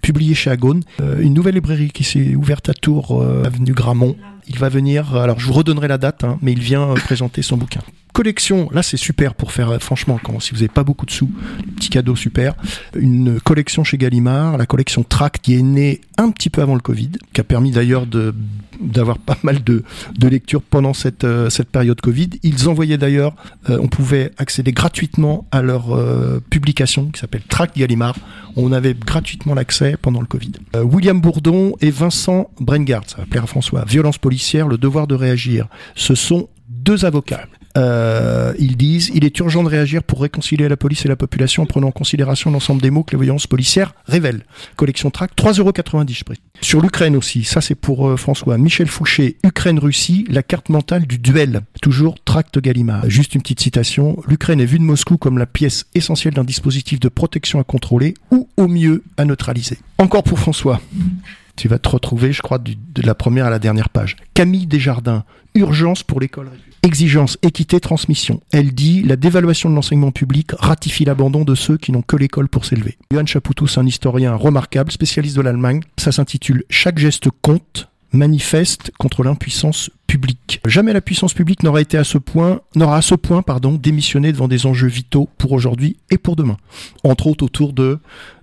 Publié chez Agone, euh, une nouvelle librairie qui s'est ouverte à Tours, euh, avenue Gramont. Il va venir, alors je vous redonnerai la date, hein, mais il vient euh, présenter son bouquin collection, là c'est super pour faire, franchement, quand, si vous n'avez pas beaucoup de sous, petit cadeau super, une collection chez Gallimard, la collection Track qui est née un petit peu avant le Covid, qui a permis d'ailleurs de d'avoir pas mal de, de lectures pendant cette, euh, cette période Covid. Ils envoyaient d'ailleurs, euh, on pouvait accéder gratuitement à leur euh, publication qui s'appelle Track Gallimard. On avait gratuitement l'accès pendant le Covid. William Bourdon et Vincent Brengard, ça va plaire à François, violence policière, le devoir de réagir. Ce sont deux avocats. Euh, ils disent il est urgent de réagir pour réconcilier la police et la population en prenant en considération l'ensemble des mots que les violences policières révèlent. Collection track, 3,90€ je prie. Sur l'Ukraine aussi, ça c'est pour euh, François. Michel Fouché, Ukraine-Russie, la carte mentale du duel. Toujours tract Gallimard. Juste une petite citation. L'Ukraine est vue de Moscou comme la pièce essentielle d'un dispositif de protection à contrôler ou au mieux à neutraliser. Encore pour François. Tu vas te retrouver, je crois, de la première à la dernière page. Camille Desjardins, urgence pour l'école Exigence, équité, transmission. Elle dit la dévaluation de l'enseignement public ratifie l'abandon de ceux qui n'ont que l'école pour s'élever. Johann Chapoutus, un historien remarquable, spécialiste de l'Allemagne, ça s'intitule Chaque geste compte manifeste contre l'impuissance publique. Jamais la puissance publique n'aura été à ce point, n'aura à ce point, pardon, démissionné devant des enjeux vitaux pour aujourd'hui et pour demain. Entre autres autour de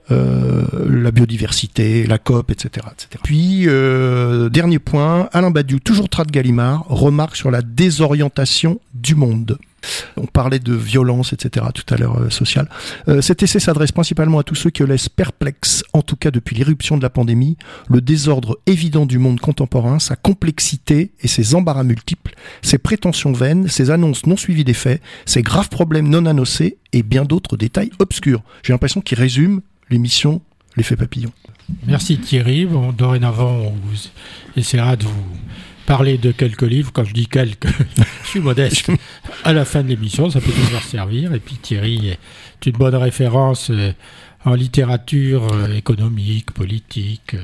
euh, la biodiversité, la COP, etc. etc. Puis, euh, dernier point, Alain Badiou, toujours Trat Gallimard, remarque sur la désorientation du monde. On parlait de violence, etc. tout à l'heure, euh, social. cet essai s'adresse principalement à tous ceux qui laissent perplexes, en tout cas depuis l'irruption de la pandémie, le désordre évident du monde contemporain, sa complexité et ses embarras multiples, ses prétentions vaines, ses annonces non suivies des faits, ses graves problèmes non annoncés et bien d'autres détails obscurs. J'ai l'impression qu'il résume l'émission L'effet papillon. Merci Thierry. Bon, dorénavant, on vous essaiera de vous parler de quelques livres. Quand je dis quelques, je suis modeste. À la fin de l'émission, ça peut toujours servir. Et puis Thierry est une bonne référence euh, en littérature euh, économique, politique. Euh,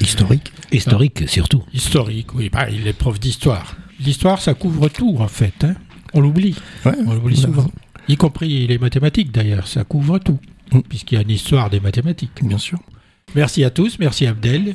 historique. historique, surtout. Historique, oui. Bah, il est prof d'histoire. L'histoire, ça couvre tout, en fait. Hein. On l'oublie. on l'oublie souvent. Y compris les mathématiques, d'ailleurs. Ça couvre tout. Mm. puisqu'il y a une histoire des mathématiques. Bien sûr. Merci à tous, merci Abdel.